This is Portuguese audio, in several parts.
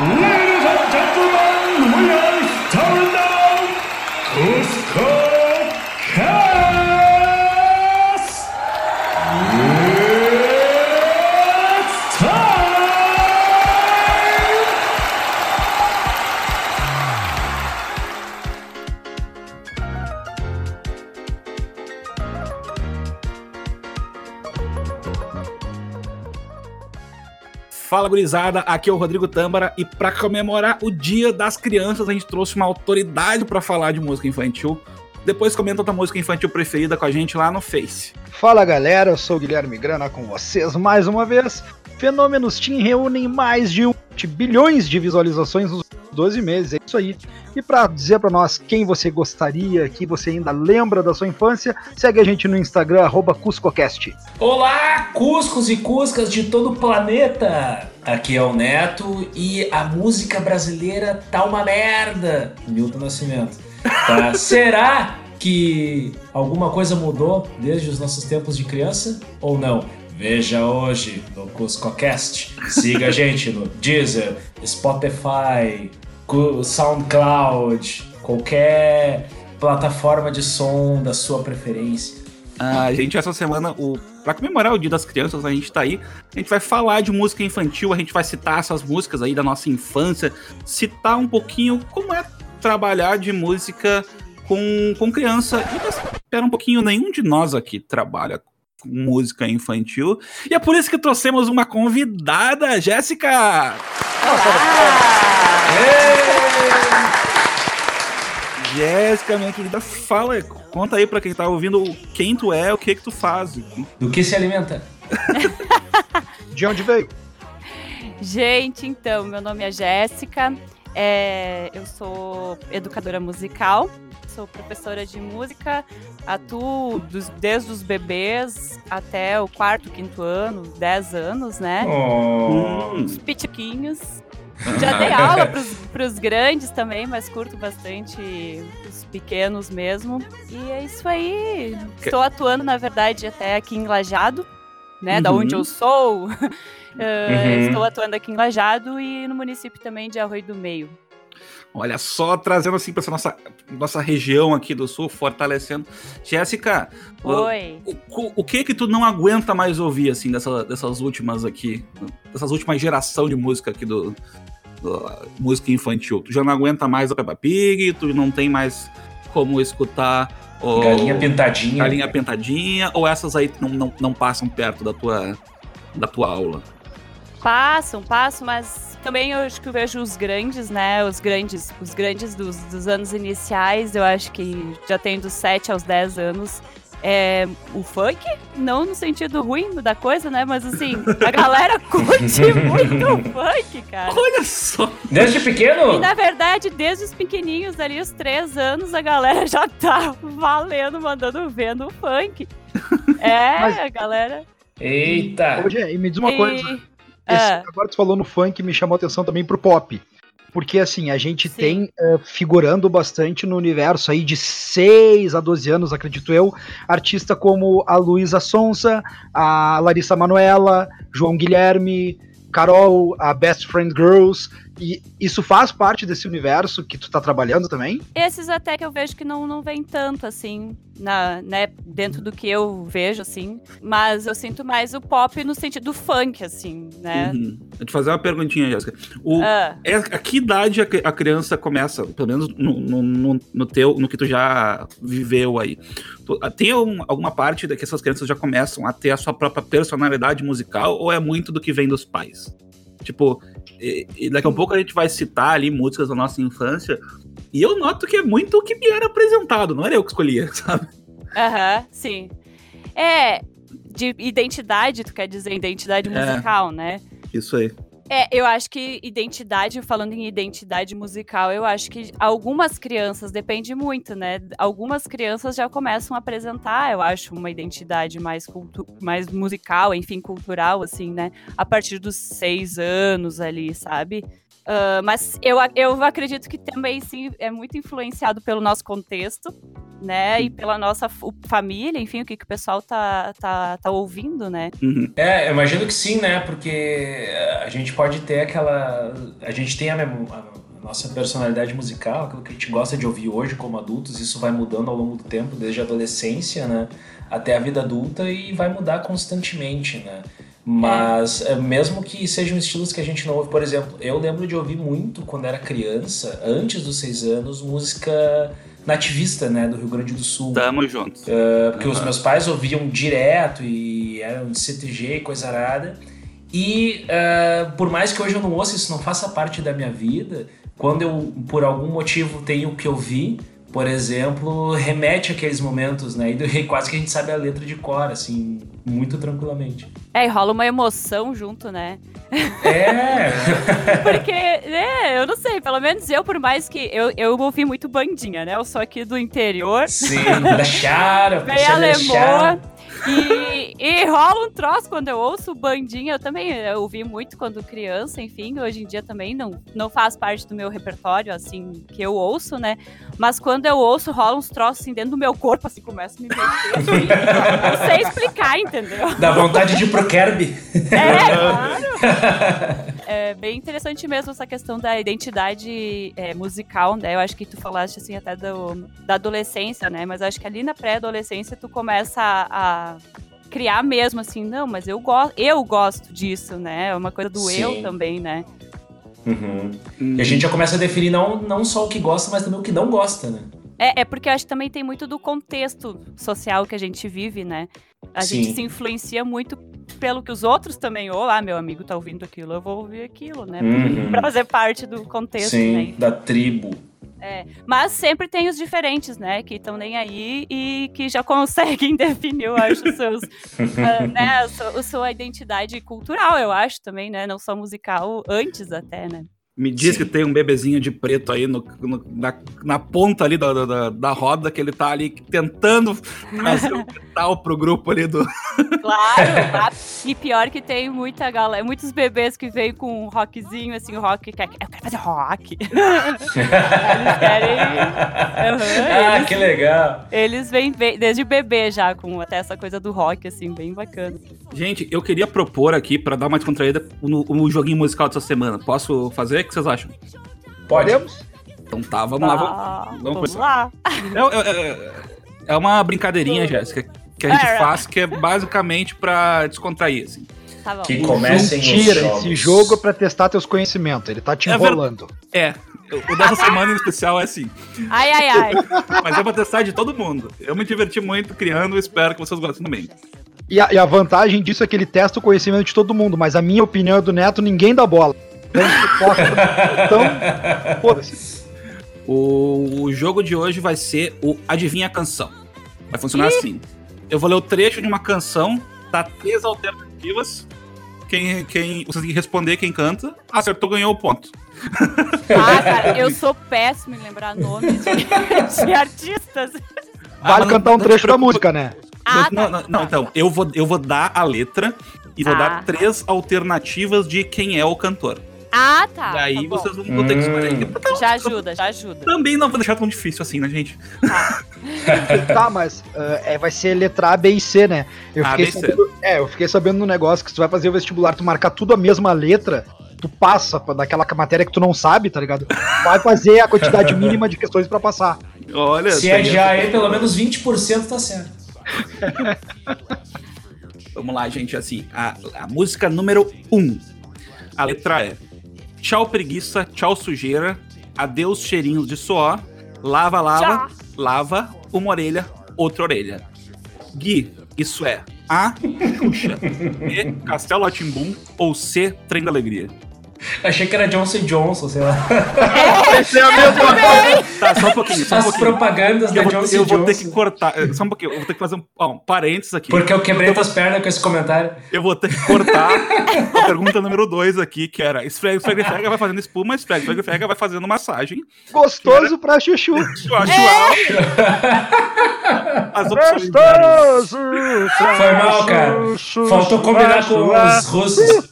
Yeah! Gurizada, aqui é o Rodrigo Tâmbara e para comemorar o Dia das Crianças a gente trouxe uma autoridade para falar de música infantil. Depois comenta a tua música infantil preferida com a gente lá no Face. Fala galera, eu sou o Guilherme Grana com vocês mais uma vez. Fenômenos Team reúnem mais de 20 bilhões de visualizações nos 12 meses, é isso aí. E para dizer para nós quem você gostaria, que você ainda lembra da sua infância, segue a gente no Instagram, arroba CuscoCast. Olá, Cuscos e Cuscas de todo o planeta! Aqui é o Neto e a música brasileira tá uma merda. Milton Nascimento. Tá? Será que alguma coisa mudou desde os nossos tempos de criança ou não? Veja hoje no CuscoCast. Siga a gente no Deezer, Spotify, SoundCloud, qualquer plataforma de som da sua preferência. A gente essa semana, o para comemorar o Dia das Crianças, a gente tá aí, a gente vai falar de música infantil, a gente vai citar essas músicas aí da nossa infância, citar um pouquinho como é trabalhar de música com, com criança. E mas, espera um pouquinho, nenhum de nós aqui trabalha com música infantil. E é por isso que trouxemos uma convidada, Jéssica! Jéssica, minha querida, fala, conta aí pra quem tá ouvindo quem tu é, o que que tu faz. Do que se alimenta? De onde veio? Gente, então, meu nome é Jéssica, é, eu sou educadora musical, sou professora de música, atuo dos- desde os bebês até o quarto, quinto ano, 10 anos, né? Oh. Hum, Os pitiquinhos. Já dei aula pros, pros grandes também, mas curto bastante os pequenos mesmo. E é isso aí. Estou atuando, na verdade, até aqui em Lajado, né? Da Uhum. onde eu sou. Eh, Uhum. Estou atuando aqui em Lajado e no município também de Arroio do Meio. olha só, trazendo assim pra essa nossa, nossa região aqui do sul, fortalecendo. Jéssica, o- Oi. o, o que que tu não aguenta mais ouvir, assim, dessa, dessas últimas aqui, dessas últimas geração de música aqui do- música infantil? Tu já não aguenta mais a Peppa Pig, tu não tem mais como escutar o... Galinha pintadinha. Galinha Pentadinha, ou essas aí não, não, não passam perto da tua, da tua aula? Passam, passam, mas também eu acho que eu vejo os grandes, né? Os grandes, os grandes dos, dos anos iniciais, eu acho que já tem dos 7 aos 10 anos. É, o funk, não no sentido ruim da coisa, né? Mas assim, a galera curte muito o funk, cara. Olha só! Desde E pequeno? na verdade, desde os pequenininhos ali, os três anos, a galera já tá valendo, mandando ver no funk. É, Mas- a galera. Eita! Hoje, e me diz uma E- coisa. Esse, Ah. Agora tu falou no funk, me chamou a atenção também pro pop. Porque assim, a gente Sim. tem eh, figurando bastante no universo aí de 6 a 12 anos, acredito eu, artista como a Luísa Sonza, a Larissa Manoela, João Guilherme, Carol, a Best Friend Girls, e isso faz parte desse universo que tu tá trabalhando também? Esses até que eu vejo que não, não vem tanto, assim, na, né, dentro do que eu vejo, assim. Mas eu sinto mais o pop no sentido do funk, assim, né? Uhum. Vou te fazer uma perguntinha, Jéssica. O, Ah, é, a que idade a, a criança começa, pelo menos no, no, no, no teu, no que tu já viveu aí? Tu- ah, tem algum- alguma parte da que essas crianças já começam a ter a sua própria personalidade musical ou é muito do que vem dos pais? Tipo, e, e daqui a um pouco a gente vai citar ali músicas da nossa infância e eu noto que é muito o que me era apresentado, não era eu que escolhia, sabe? Aham, sim. É, de identidade, tu quer dizer identidade É. musical, né? Isso aí. É, eu acho que identidade, falando em identidade musical, eu acho que algumas crianças, depende muito, né? Algumas crianças já começam a apresentar, eu acho, uma identidade mais, cultu mais musical, enfim, cultural, assim, né? A partir dos seis anos ali, sabe? Ah, mas eu, eu acredito que também, sim, é muito influenciado pelo nosso contexto, né? E pela nossa família, enfim, o que, que o pessoal tá, tá, tá ouvindo, né? Uhum. É, eu imagino que sim, né? Porque a gente pode ter aquela. A gente tem a, mem- a nossa personalidade musical, aquilo que a gente gosta de ouvir hoje como adultos, isso vai mudando ao longo do tempo, desde a adolescência, né? Até a vida adulta e vai mudar constantemente, né? Mas é, mesmo que sejam estilos que a gente não ouve, por exemplo, eu lembro de ouvir muito quando era criança, antes dos seis anos, música nativista, né, do Rio Grande do Sul. Tamo junto. Porque os meus pais ouviam direto e eram de CTG e coisa arada. E ah, por mais que hoje eu não ouça, isso não faça parte da minha vida, quando eu, por algum motivo, tenho que ouvir, por exemplo, remete àqueles momentos, né? E do- e quase que a gente sabe a letra de cor, assim, muito tranquilamente. É, e rola uma emoção junto, né? É! Porque, né, eu não sei, pelo menos eu, por mais que eu, eu ouvi muito bandinha, né? Eu sou aqui do interior, Sim, da Chara, Chara. alemoa. E, e rola um troço quando eu ouço bandinha. Eu também eu ouvi muito quando criança, enfim. Hoje em dia também não, não faz parte do meu repertório, assim, que eu ouço, né? Mas quando eu ouço, rola uns troços assim dentro do meu corpo, assim, começa a me mexer. Assim, não sei explicar, entendeu? Dá vontade de ir pro Kirby. É, claro. É bem interessante mesmo essa questão da identidade é, musical, né? Eu acho que tu falaste assim até do, da adolescência, né? Mas acho que ali na pré-adolescência tu começa a, a criar mesmo assim, não, mas eu gosto, eu gosto disso, né? É uma coisa do Sim. eu também, né? Uhum. E a gente já começa a definir não, não só o que gosta, mas também o que não gosta, né? É, é porque eu acho que também tem muito do contexto social que a gente vive, né? A Sim. gente se influencia muito pelo que os outros também, ou ah, meu amigo tá ouvindo aquilo, eu vou ouvir aquilo, né? Uhum. Pra fazer parte do contexto, Sim, né? da tribo. Mas sempre tem os diferentes, né? Que estão nem aí e que já conseguem definir, eu acho, seus, ah, né, a sua, a sua identidade cultural, eu acho também, né? Não só musical, antes até, né? Me diz Sim. que tem um bebezinho de preto aí no, no- na, na ponta ali da, da, da roda, que ele tá ali tentando fazer um metal pro grupo ali do. Claro, tá? e pior que tem muita galera, muitos bebês que veem com um rockzinho, assim, o rock, quer, eu quero fazer rock. eles querem. Aham, ah, eles, que legal. eles vêm vêm desde bebê já, com até essa coisa do rock, assim, bem bacana. Gente, eu queria propor aqui, pra dar uma descontraída, o, o joguinho musical dessa semana. Posso fazer? O que vocês acham? Pode. Podemos? Então tá, vamos lá. Vamos, Ah, vamos começar. lá. É, é- é- é uma brincadeirinha, Jéssica, que a gente É. faz que é basicamente pra descontrair, assim. Tá bom. Que comecem Mentira, jogos. esse jogo é pra testar teus conhecimentos. Ele tá te É ver- enrolando. É, o dessa semana em especial é assim. Ai, ai, ai. Mas é pra testar de todo mundo. Eu me diverti muito criando e espero que vocês gostem também. E a, e a vantagem disso é que ele testa o conhecimento de todo mundo, mas a minha opinião é do Neto, ninguém dá bola. Então, Então, foda-se. O, o jogo de hoje vai ser o Adivinha a Canção. Vai funcionar assim. Eu vou ler o trecho de uma canção, tá três alternativas. Quem, quem, vocês têm que responder quem canta. Acertou, ganhou o ponto. Ah, cara, eu sou péssimo em lembrar nomes de, de artistas. Ah, Vale mas cantar um trecho da música, né? Ah, não, tá, não, não, então, eu vou, eu vou dar a letra e vou Tá. dar três alternativas de quem é o cantor. Ah, tá. e aí tá vocês vão, ter que escolher. Hum. Então, Já ajuda, já ajuda. Também não vou deixar tão difícil assim, né, gente? Tá, mas ah, é, vai ser letra A, B e C, né? Eu A, fiquei B C. sabendo, é, eu fiquei sabendo no negócio que se tu vai fazer o vestibular, tu marcar tudo a mesma letra, tu passa pra daquela matéria que tu não sabe, tá ligado? Vai fazer a quantidade mínima de questões pra passar. Olha, Se é de essa- A aí, pelo menos 20% tá certo. Vamos lá, gente, assim, a, a música número 1. Um. A letra é Tchau preguiça, tchau sujeira, adeus cheirinhos de suor, lava, lava, lava, uma orelha, outra orelha. Gui, isso é A, Xuxa, B, Castelo Atimbum ou C, Trem da Alegria. Achei que era Johnson Johnson, sei lá. Essa é a mesma Tá, só um pouquinho, só um As pouquinho. propagandas da Eu vou, Johnson eu vou ter Johnson. que cortar, eh, só um pouquinho, eu vou ter que fazer um, ó, um parênteses aqui. Porque eu quebrei tuas pernas com esse comentário. Eu vou ter que cortar a pergunta número 2 aqui, que era esfrega, esfrega, esfrega, vai fazendo espuma, esfrega, esfrega, esfrega, vai fazendo massagem. Gostoso pra chuchu. Chua, chua. As opções Gostoso! Foi mal, cara. Faltou combinar com os russos.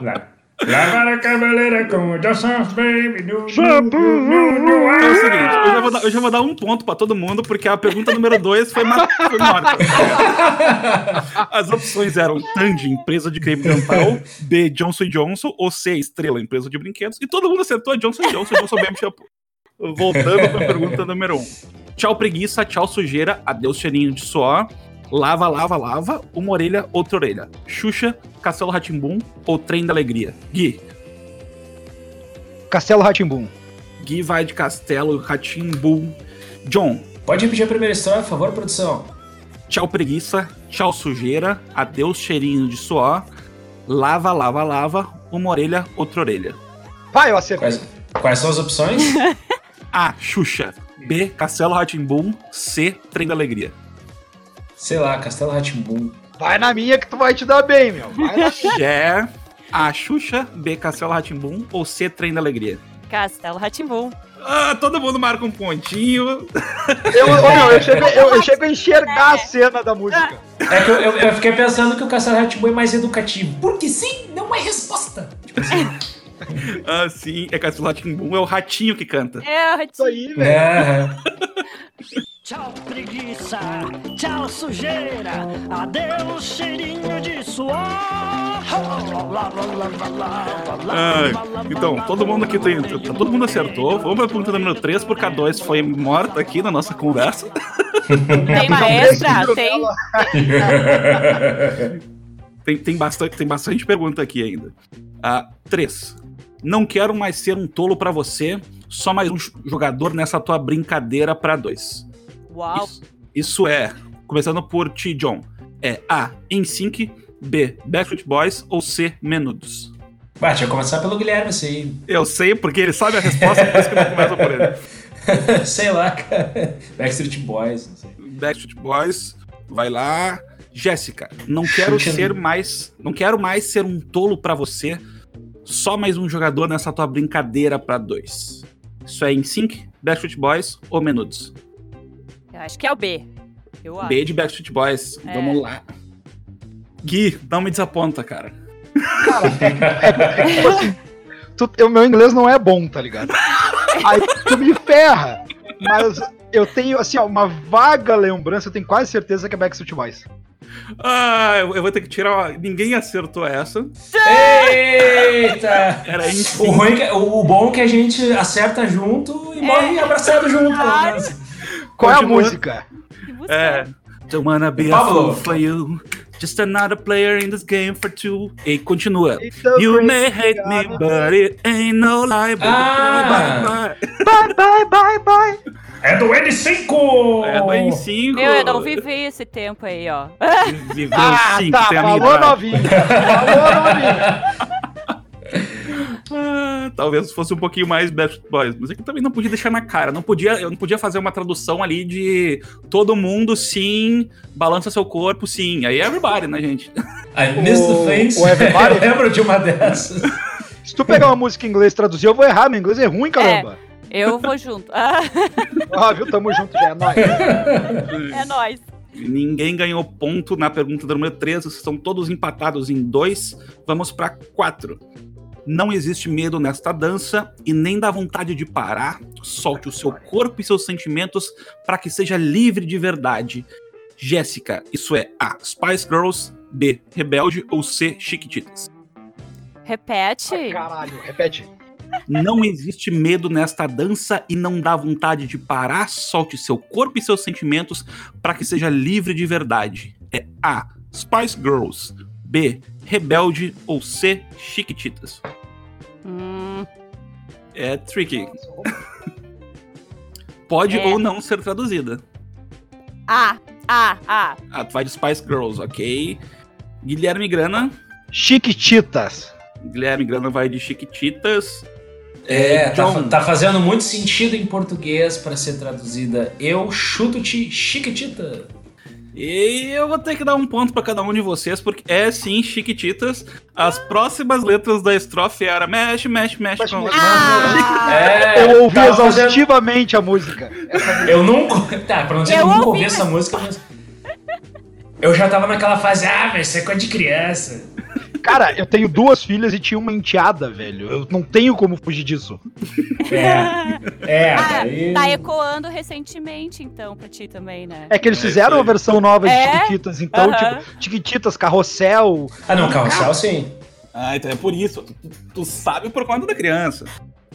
Não. Lavar a cabeleira com o Johnson's Baby. No, É o seguinte, eu já vou dar, eu já vou dar um ponto pra todo mundo, porque a pergunta número 2 foi, ma- foi morta. As opções eram Tandy, empresa de creme dental, B, Johnson Johnson, ou C, Estrela, empresa de brinquedos. E todo mundo acertou Johnson Johnson, Johnson Baby Shampoo. Voltando pra pergunta número 1. Um. Tchau preguiça, tchau sujeira, adeus cheirinho de suor. Lava, lava, lava, uma orelha, outra orelha. Xuxa, Castelo Ratimbum ou Trem da Alegria? Gui. Castelo Ratimbum. Gui vai de Castelo Ratimbum. John, Pode repetir a primeira história, por favor, produção? tchau preguiça, tchau sujeira, adeus cheirinho de suor. Lava, lava, lava, uma orelha, outra orelha. Vai, eu acertei. Quais, quais são as opções? A, Xuxa. B, Castelo Ratimbum. C, Trem da Alegria. Sei lá, Castelo Ratimbum. Vai na minha que tu vai te dar bem, meu. Vai na minha. É A, Xuxa. B, Castelo Ratimbum. Ou C, Trem da Alegria. Castelo Ratimbum. Ah, todo mundo marca um pontinho. Eu, ô, meu, eu, chego, eu, eu chego a enxergar a cena da música. É que eu, eu- eu fiquei pensando que o Castelo Ratimbum é mais educativo. Porque sim, não é resposta. Tipo assim. Ah, sim, é Castelo Ratimbum. É o ratinho que canta. É, Isso aí, velho. É. Tchau, preguiça. Tchau, sujeira. Adeus, cheirinho de suor. Ai, então, todo mundo aqui tem. Todo mundo acertou. Vamos pra pergunta número 3, porque a 2 foi morta aqui na nossa conversa. tem maestra? Tem. Tem, tem, bastante, tem bastante pergunta aqui ainda. Ah, 3. Não quero mais ser um tolo pra você, só mais um jogador nessa tua brincadeira pra dois. Uau. Isso, isso é, começando por ti, John. É A. NSYNC, B. Backstreet Boys ou C. Menudos. Bah, deixa eu começar pelo Guilherme, aí. Eu sei, porque ele sabe a resposta, por isso que eu não começo por ele. sei lá, cara. Backstreet Boys, não sei. Backstreet Boys, vai lá. Jéssica, não quero ser mais, não quero mais ser um tolo pra você. Só mais um jogador nessa tua brincadeira pra dois. Isso é em Sync, Backstreet Boys ou Menudos? Eu acho que é o B. Eu acho. B de Backstreet Boys. É. Vamos lá. Gui, não me desaponta, cara. Tipo assim, tu- o meu inglês não é bom, tá ligado? Aí tu me ferra. Mas eu tenho, assim, ó, uma vaga lembrança, eu tenho quase certeza que é Backstreet Boys. Ah, eu, eu vou ter que tirar. Ninguém acertou essa. Eita! Era O, ruim que- o, o bom é que a gente acerta junto e morre abraçado junto. Claro. menos. Qual é a música? Que música É. Don't wanna be a Pablo. fool for you. Just another player in this game for two. E continua. So You may hate me, but it ain't no lie. Ah. Bye, bye, bye, bye. É do N5! É do N5. Meu, eu não vivi esse tempo aí, ó. Viveu Ah, sim, tá, tem a minha falou idade. novinho. Falou novinho. Talvez fosse um pouquinho mais Backstreet Boys, mas é que eu também não podia deixar na cara. Não podia, eu não podia fazer uma tradução ali de todo mundo sim, balança seu corpo sim. Aí é everybody, né, gente? I miss O- the things. o Everybody? Eu lembro de uma dessas. Se tu pegar uma música em inglês e traduzir, eu vou errar. Meu inglês é ruim, caramba. Eu vou junto. Ah, Ó, viu? Tamo junto já, é nóis. é nóis. Ninguém ganhou ponto na pergunta do número 3, vocês estão todos empatados em 2. Vamos pra 4. Não existe medo nesta dança e nem dá vontade de parar. Solte o seu corpo e seus sentimentos para que seja livre de verdade. Jéssica, isso é A. Spice Girls, B. Rebelde ou C. Chiquititas. Repete. Caralho, repete. Não existe medo nesta dança e não dá vontade de parar. Solte seu corpo e seus sentimentos para que seja livre de verdade. É A. Spice Girls. B. Rebelde ou C. Chiquititas. Hum, É tricky. Pode É. ou não ser traduzida. A, A, A. Ah, tu vai de Spice Girls, ok. Guilherme Grana. Chiquititas. Guilherme Grana vai de Chiquititas. É, tá, John. tá fazendo muito sentido em português para ser traduzida. Eu chuto-te chiquitita. E eu vou ter que dar um ponto pra cada um de vocês, porque é sim, Chiquititas. As próximas letras da estrofe era mexe, mexe, mexe Mexe, com mexe. Ah, É, Eu ouvi tava fazendo- exaustivamente a música. Essa música. Eu nunca. Tá, pra não dizer que Eu eu nunca ouvi, ouvi essa música, mas. Eu já tava naquela fase, ah, mas isso é coisa de criança. Cara, eu tenho duas filhas e tinha uma enteada, velho. Eu não tenho como fugir disso. É. É, Ah, aí. tá ecoando recentemente, então, pra ti também, né? É que eles fizeram uma versão nova de É? Chiquititas, então, Aham. tipo, Chiquititas, Carrossel. Ah, não, carrossel sim. Ah, então é por isso. Tu, tu- tu sabe por conta da criança.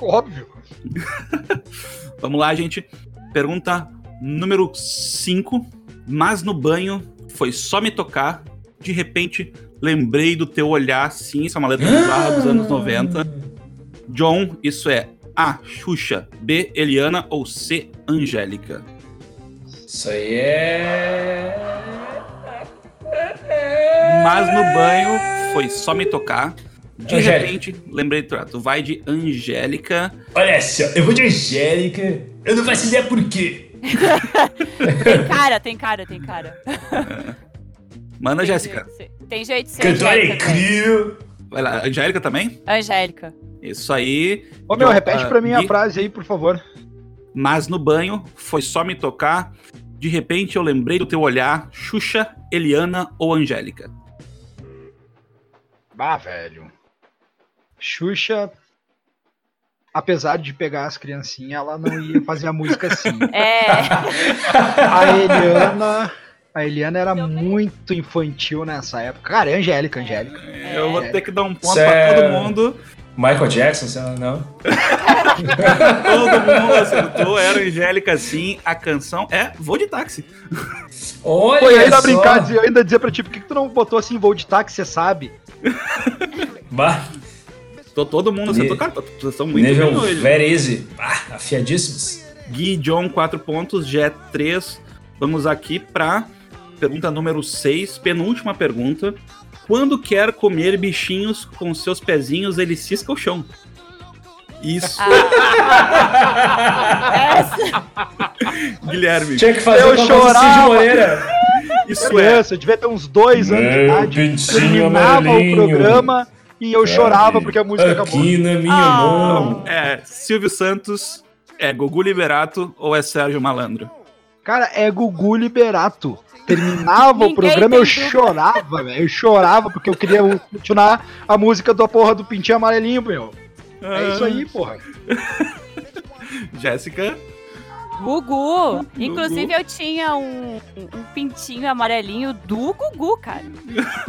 Óbvio. Vamos lá, gente. Pergunta número 5. Mas no banho foi só me tocar. De repente, lembrei do teu olhar. Sim, isso é uma letra bizarra dos anos 90. John, isso é A. Xuxa, B. Eliana ou C. Angélica? Isso aí é. Mas no banho foi só me tocar. De Angélica. repente, lembrei do tu vai de Angélica. Olha só, eu vou de Angélica. Eu não faço ideia por quê. Tem cara, tem cara, tem cara. Manda, Tem Jéssica. Tem jeito de ser Cantora Angélica também. incrível. Vai lá, Angélica também? Angélica. Isso aí. Ô, meu, repete ah, pra mim a frase aí, por favor. Mas no banho foi só me tocar. De repente eu lembrei do teu olhar, Xuxa, Eliana ou Angélica. Bah, velho. Xuxa, apesar de pegar as criancinhas, ela não ia fazer a música assim. É. A Eliana. A Eliana era muito infantil nessa época. Cara, é Angélica, Angélica. Eu vou ter que dar um ponto Cê- pra todo mundo. Michael Jackson, sei lá, não. Todo mundo acertou, era Angélica sim. A canção é Vou de Táxi. Olha Pô, eu ainda só. brincar, eu ainda dizer pra ti, por que, que tu não botou assim voo de táxi, você sabe? Bah, Tô, todo mundo acertou. Ni- Cara, vocês são muito nível bem hoje. very easy. Ah, afiadíssimos. Gui John, 4 pontos. Jé, 3. Vamos aqui pra pergunta número 6, penúltima pergunta. Quando quer comer bichinhos com seus pezinhos, ele cisca o chão. Isso, Ah. Guilherme. Tinha que fazer Eu com a voz do chorava. Cid Moreira. Isso é. Criança, eu devia ter uns dois anos de idade. Terminava o programa e eu chorava porque a música acabou. Aqui na minha Ah. mão. É Silvio Santos, é Gugu Liberato ou é Sérgio Malandro? Cara, é Gugu Liberato. Terminava o programa, eu chorava, velho. Eu chorava porque eu queria continuar a música da porra do Pintinho Amarelinho, meu. É isso aí, porra. Jéssica. Gugu. Inclusive, eu tinha um, um pintinho amarelinho do Gugu, cara.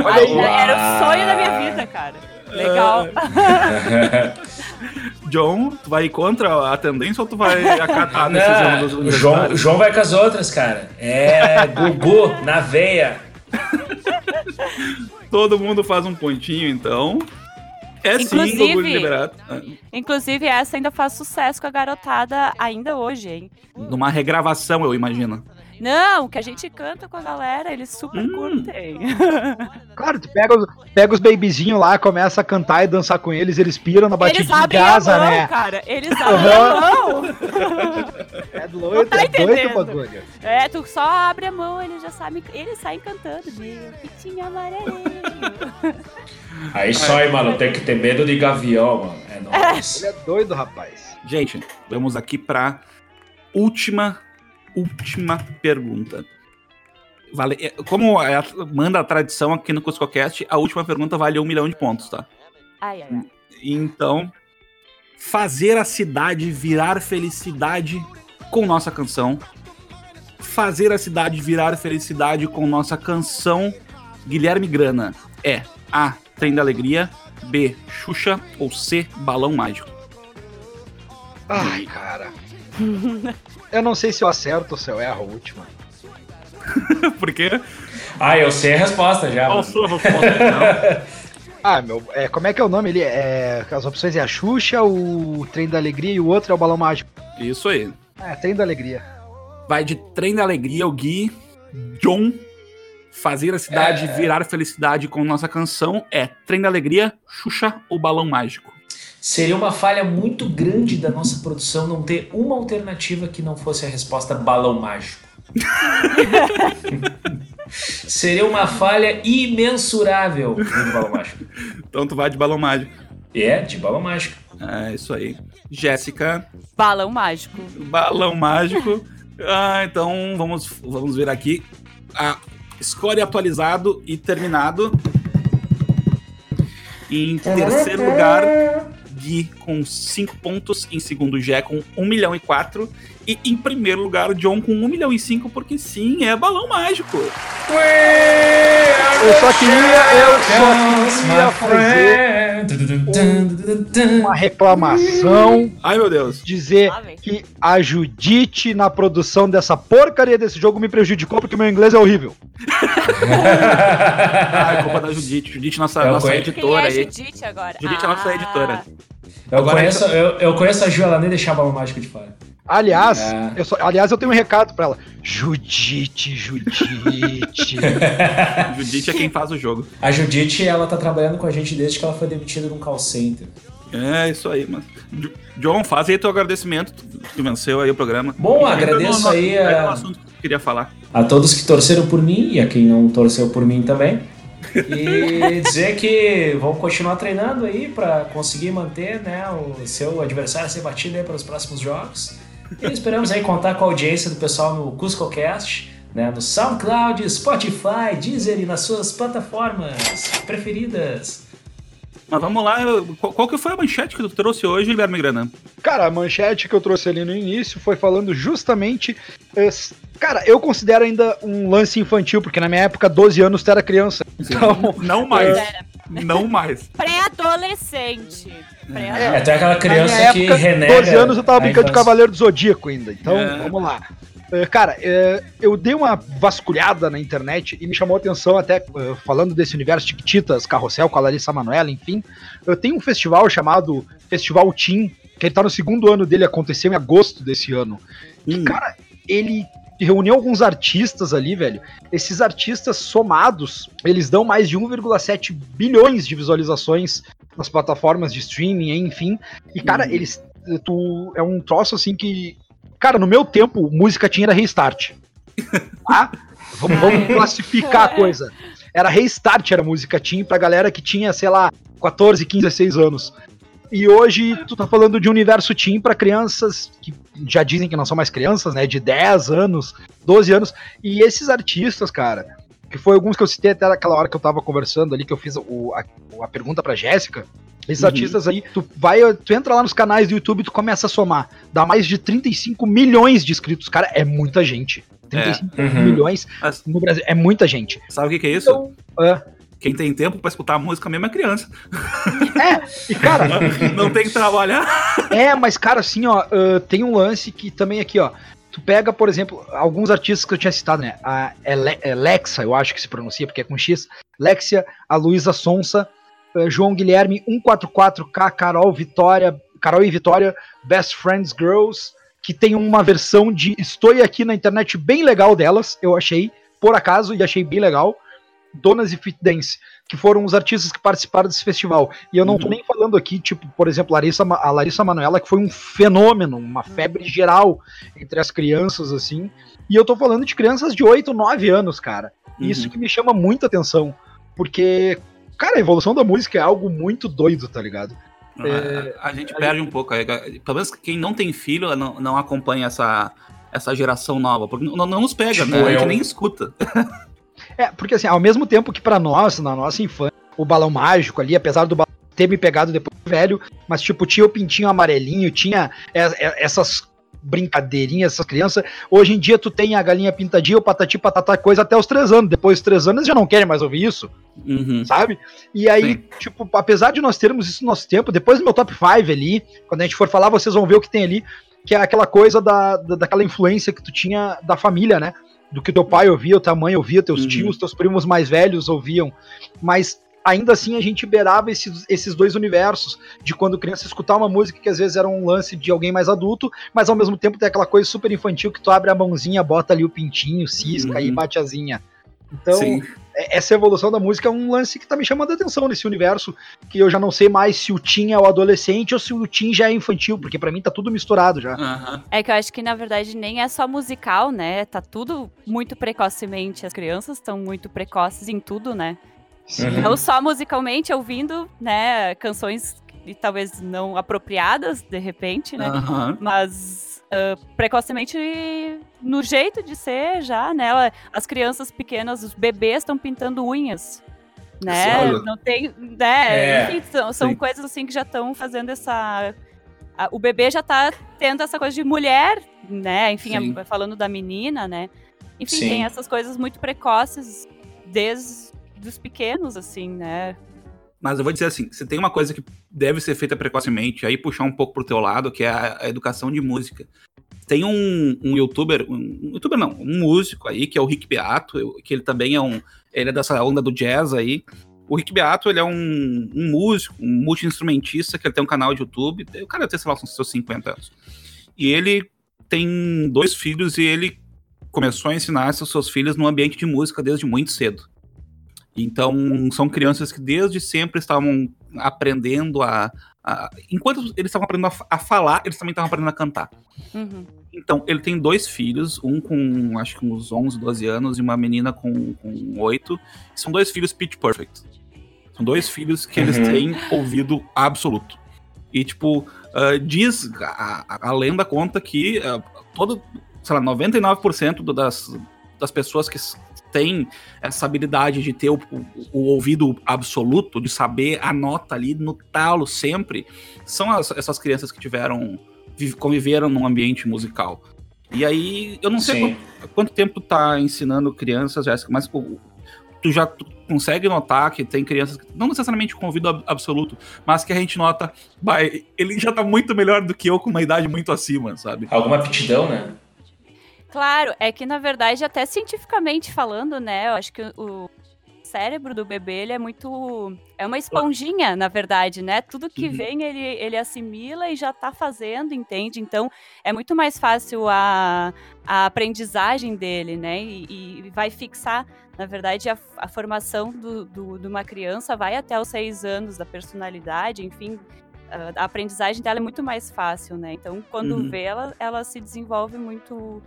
Olha aí. Era, era o sonho da minha vida, cara. Legal. John, tu vai contra a tendência ou tu vai acatar a decisão dos o João, o? João vai com as outras, cara. É Gugu na veia. Todo mundo faz um pontinho, então. É sim, Inclusive- Gugu Liberato. Ah, Inclusive, essa ainda faz sucesso com a garotada ainda hoje, hein? Numa regravação, eu imagino. Não, que a gente canta com a galera, eles super Hum. curtem. Claro, tu pega os, pega os babyzinhos lá, começa a cantar e dançar com eles, eles piram na Eles batidinha de abrem asa, a mão, né? cara. Eles abrem a mão. É doido, tá é doido o entendendo. bagulho. É, tu só abre a mão, eles já sabem. Eles saem cantando. Meu pintinho amarelinho. Aí só aí, mano, tem que ter medo de gavião, mano. É nóis. Ele é doido, rapaz. Gente, vamos aqui pra última, última pergunta. Vale, é, como é a- manda a tradição aqui no CuscoCast, a última pergunta vale um milhão de pontos, tá? Ai, ai, ai. Então, fazer a cidade virar felicidade com nossa canção. Fazer a cidade virar felicidade com nossa canção. Guilherme Grana é A. Trem da Alegria, B. Xuxa ou C. Balão Mágico. Ai, cara. Eu não sei se eu acerto ou se eu erro a última. Por quê? Ah, eu sei a resposta já. Qual sua resposta, então? Ah, meu, é, como é que é o nome? Ele é, as opções é a Xuxa, o Trem da Alegria e o outro é o Balão Mágico. Isso aí. É, Trem da Alegria. Vai de Trem da Alegria, o Gui, John. Fazer a cidade virar felicidade com nossa canção é Trem da Alegria, Xuxa ou Balão Mágico. Seria uma falha muito grande da nossa produção não ter uma alternativa que não fosse a resposta balão mágico. Seria uma falha imensurável balão mágico. Então tu vai de Balão Mágico. É, de balão mágico. É isso aí. Jéssica, Balão mágico. Balão Mágico. Ah, então vamos, vamos ver aqui. A score atualizado e terminado. Em terceiro lugar, Gui com 5 pontos. Em segundo, Jé com 1 milhão e 4. E em primeiro lugar, o John com 1 milhão e 5, porque sim, é balão mágico. Eu só queria, eu só queria fazer uma reclamação, Ai, meu Deus. dizer que a Judite na produção dessa porcaria desse jogo me prejudicou porque meu inglês é horrível. Ah, é culpa da Judite. Judite, nossa, Eu nossa. Quem editora é aí. Judite agora? Judite é nossa Ah, editora. Eu, Agora conheço, eu, eu conheço a Ju, ela nem deixava a mágica de fora. Aliás, É. eu só- aliás, eu tenho um recado pra ela. Judite, Judite. Judite é quem faz o jogo. A Judite, ela tá trabalhando com a gente desde que ela foi demitida num call center. É, isso aí, mano. Jo- John, faz aí teu agradecimento. Tu, venceu aí o programa. Bom, E agradeço no- no- aí a- no assunto que tu queria falar. A todos que torceram por mim e a quem não torceu por mim também. E dizer que vamos continuar treinando aí pra conseguir manter né, o seu adversário ser batido aí para os próximos jogos. E esperamos aí contar com a audiência do pessoal no CuscoCast, né, no SoundCloud, Spotify, Deezer e nas suas plataformas preferidas. Mas vamos lá, qual, que foi a manchete que tu trouxe hoje, Guilherme Grana? Cara, a manchete que eu trouxe ali no início foi falando justamente. Cara, eu considero ainda um lance infantil, porque na minha época, 12 anos, tu era criança. Então, Não mais. Não mais. Pré-adolescente. Pré É, tu é aquela criança que época, renega. 12 anos, eu tava brincando de. Cavaleiro do Zodíaco ainda. Então, É. vamos lá. Cara, eh, eu dei uma vasculhada na internet e me chamou a atenção até eh, falando desse universo Tiquititas, Carrossel com a Larissa Manoela, enfim. Eu tenho um festival chamado Festival Team, que ele tá no segundo ano dele, aconteceu em agosto desse ano. Que, Hum. cara, ele reuniu alguns artistas ali, velho. Esses artistas somados, eles dão mais de 1,7 bilhões de visualizações nas plataformas de streaming, enfim. E, cara, Uhum. eles. Tu, é um troço assim que. Cara, no meu tempo, música tinha era restart. Tá? Vamos, vamos classificar a coisa. Era restart, era música tinha pra galera que tinha, sei lá, 14, 15, 16 anos. E hoje tu tá falando de universo teen pra crianças que já dizem que não são mais crianças, né? De 10 anos, 12 anos. E esses artistas, cara, que foi alguns que eu citei até naquela hora que eu tava conversando ali, que eu fiz o- a, a pergunta pra Jéssica. Esses Uhum. artistas aí, tu vai, tu entra lá nos canais do YouTube e tu começa a somar. Dá mais de 35 milhões de inscritos. Cara, é muita gente. 35 Uhum. milhões Mas no Brasil. É muita gente. sabe o que, que é isso? Então, é. Quem tem tempo pra escutar música mesmo é criança. E, cara, Não tem que trabalhar. É, mas, cara, assim, ó, ah, tem um lance que também aqui, ó. Tu pega, por exemplo, alguns artistas que eu tinha citado, né? A é Lexa, eu acho que se pronuncia, porque é com X. Lexia, a Luísa Sonsa, João Guilherme, 144K, Carol Vitória, Carol e Vitória, Best Friends Girls, que tem uma versão de Estou aqui na internet bem legal delas, eu achei, por acaso, e achei bem legal. Donas e Fit Dance, que foram os artistas que participaram desse festival. E eu não tô Uhum. nem falando aqui, tipo, por exemplo, Larissa, a Larissa Manoela, que foi um fenômeno, uma febre geral entre as crianças, assim. E eu tô falando de crianças de 8, 9 anos, cara. E Isso que me chama muita atenção. Porque, cara, a evolução da música é algo muito doido, tá ligado? É, a, a gente perde um pouco. Pelo menos quem não tem filho não, não acompanha essa, essa geração nova. Porque não, não nos pega, Tipo né? A gente eu. nem escuta. É, porque assim, ao mesmo tempo que pra nós, na nossa infância, o balão mágico ali, apesar do balão ter me pegado depois de velho, mas tipo, tinha o pintinho amarelinho, tinha é, é, essas brincadeirinhas, essas crianças. Hoje em dia tu tem a galinha pintadinha, o patati patatá, coisa até os três anos. Depois dos três anos eles já não querem mais ouvir isso, Uhum. sabe? E aí, Sim. tipo, apesar de nós termos isso no nosso tempo, depois do meu top 5 ali, quando a gente for falar, vocês vão ver o que tem ali, que é aquela coisa da, da- daquela influência que tu tinha da família, né? Do que teu pai ouvia, tua mãe ouvia, teus Uhum. tios, teus primos mais velhos ouviam. Mas ainda assim a gente beirava esses, esses dois universos, de quando criança escutar uma música que às vezes era um lance de alguém mais adulto, mas ao mesmo tempo tem aquela coisa super infantil que tu abre a mãozinha, bota ali o pintinho, cisca e Uhum. bate asinha. Então, Sim. é- essa evolução da música é um lance que tá me chamando a atenção nesse universo, que eu já não sei mais se o teen é o adolescente ou se o teen já é infantil, porque pra mim tá tudo misturado já. Aham. É que eu acho que na verdade nem é só musical, né? Tá tudo muito precocemente. As crianças estão muito precoces em tudo, né? Uhum. Não só musicalmente, ouvindo, né, canções que talvez não apropriadas, de repente, né? Mas ah, precocemente no jeito de ser já, né? As crianças pequenas, os bebês estão pintando unhas. né? Olha. Não tem, né? É, Enfim, são, são coisas assim que já estão fazendo essa a- o bebê já tá tendo essa coisa de mulher, né? Enfim, a- falando da menina, né? Enfim, Sim. tem essas coisas muito precoces desde os pequenos, assim, né? Mas eu vou dizer assim, se tem uma coisa que deve ser feita precocemente, aí puxar um pouco pro teu lado, que é a, educação de música. Tem um, um youtuber, um, youtuber não, um músico aí, que é o Rick Beato, que ele também é um, ele é dessa onda do jazz aí. O Rick Beato, ele é um, um músico, um multi-instrumentista, que ele tem um canal de YouTube, o cara tem, sei lá, seus 50 anos. E ele tem dois filhos e ele começou a ensinar seus filhos no ambiente de música desde muito cedo. Então, são crianças que desde sempre estavam aprendendo a. a- enquanto eles estavam aprendendo a, a falar, eles também estavam aprendendo a cantar. Uhum. Então, ele tem dois filhos, um com acho que uns 11, 12 anos e uma menina com, com 8. São dois filhos pitch perfect. São dois filhos que eles Uhum. têm ouvido absoluto. E, tipo, ah, diz, a, a- lenda conta que ah, todo, sei lá, 99% do- das, das pessoas que têm essa habilidade de ter o, o- o ouvido absoluto, de saber a nota ali no talo sempre, são as- essas crianças que tiveram, vi- conviveram num ambiente musical. E aí, eu não sei quanto, quanto tempo tu tá ensinando crianças, Jéssica, mas tu já tu consegue notar que tem crianças, que, não necessariamente com ouvido ab- absoluto, mas que a gente nota, bah, ele já tá muito melhor do que eu com uma idade muito acima, sabe? Alguma aptidão, né? Claro, é que na verdade, até cientificamente falando, né? Eu acho que o cérebro do bebê ele é muito. É uma esponjinha, na verdade, né? Tudo que Uhum. vem ele, ele assimila e já tá fazendo, entende? Então é muito mais fácil a, a aprendizagem dele, né? E, e vai fixar, na verdade, a, a formação do, do- de uma criança vai até os seis anos da personalidade, enfim. A a aprendizagem dela é muito mais fácil, né? Então, quando Uhum. vê, ela, ela se desenvolve muito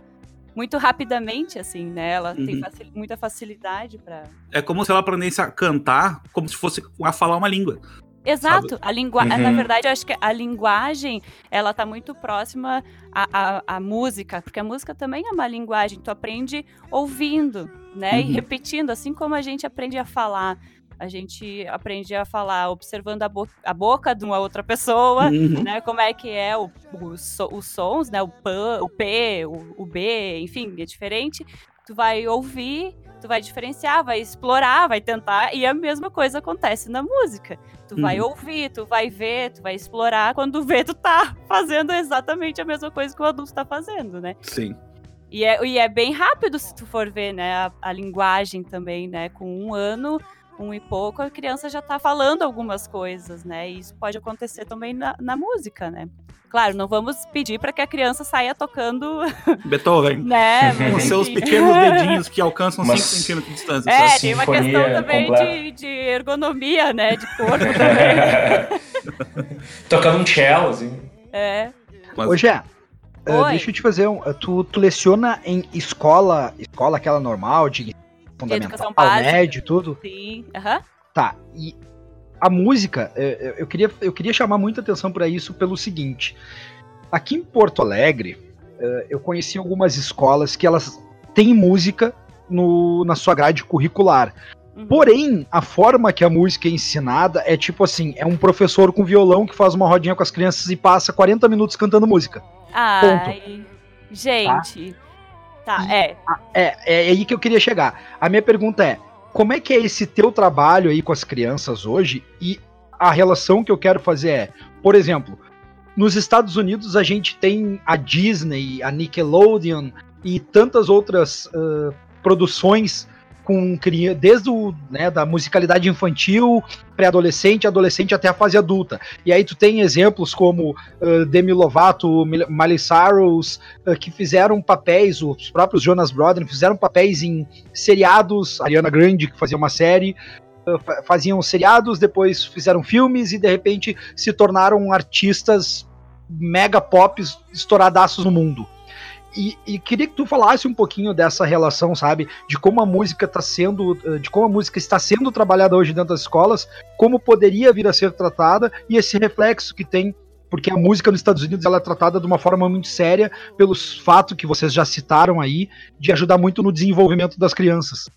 muito rapidamente, assim, né? Ela tem Uhum. facil- muita facilidade para. É como se ela aprendesse a cantar como se fosse a falar uma língua. Exato, a língua, Uhum. na verdade, eu acho que a linguagem, ela tá muito próxima à, à, à música, porque a música também é uma linguagem, tu aprende ouvindo, né, e Uhum. repetindo, assim como a gente aprende a falar, a gente aprende a falar observando a, bo a boca de uma outra pessoa, Uhum. né, como é que é o, o so- os sons, né, o P, o P, o, o B, enfim, é diferente. Tu vai ouvir, tu vai diferenciar, vai explorar, vai tentar, e a mesma coisa acontece na música. Tu vai Uhum. ouvir, tu vai ver, tu vai explorar, quando vê, tu tá fazendo exatamente a mesma coisa que o adulto tá fazendo, né? Sim. E é, e é bem rápido se tu for ver, né, a, a linguagem também, né, com um ano, um e pouco, a criança já tá falando algumas coisas, né, e isso pode acontecer também na, na música, né. Claro, não vamos pedir para que a criança saia tocando, Beethoven. né, Com mas seus enfim. pequenos dedinhos que alcançam 5 Mas- centímetros de distância. É, tem uma sinfonia questão também de, de ergonomia, né, de corpo também. Tocando um cello, assim. é. Mas- Ô, Gé, eh, Oi. deixa eu te fazer um. eh, Tu, tu leciona em escola, escola aquela normal, de fundamental, básica. médio tudo? Sim, aham. Tá, e a música, eh, eu, eu queria, eu queria chamar muita atenção para isso pelo seguinte. Aqui em Porto Alegre, eh, eu conheci algumas escolas que elas têm música no, na sua grade curricular. Uhum. Porém, a forma que a música é ensinada é tipo assim: é um professor com violão que faz uma rodinha com as crianças e passa 40 minutos cantando música. Ai, gente. Tá, E- é. É, é aí que eu queria chegar. A minha pergunta é: como é que é esse teu trabalho aí com as crianças hoje? E a relação que eu quero fazer é, por exemplo, nos Estados Unidos a gente tem a Disney, a Nickelodeon e tantas outras ah, produções com desde o, né, da musicalidade infantil, pré-adolescente, adolescente até a fase adulta. E aí tu tem exemplos como ah, Demi Lovato, Mil- Miley Cyrus, uh, que fizeram papéis, os próprios Jonas Brothers fizeram papéis em seriados, Ariana Grande que fazia uma série, uh, fa- faziam seriados, depois fizeram filmes e de repente se tornaram artistas mega pop estouradaços no mundo. E, e queria que tu falasse um pouquinho dessa relação, sabe, de como a música está sendo, uh, de como a música está sendo trabalhada hoje dentro das escolas, como poderia vir a ser tratada e esse reflexo que tem porque a música nos Estados Unidos ela é tratada de uma forma muito séria pelos fatos que vocês já citaram aí de ajudar muito no desenvolvimento das crianças.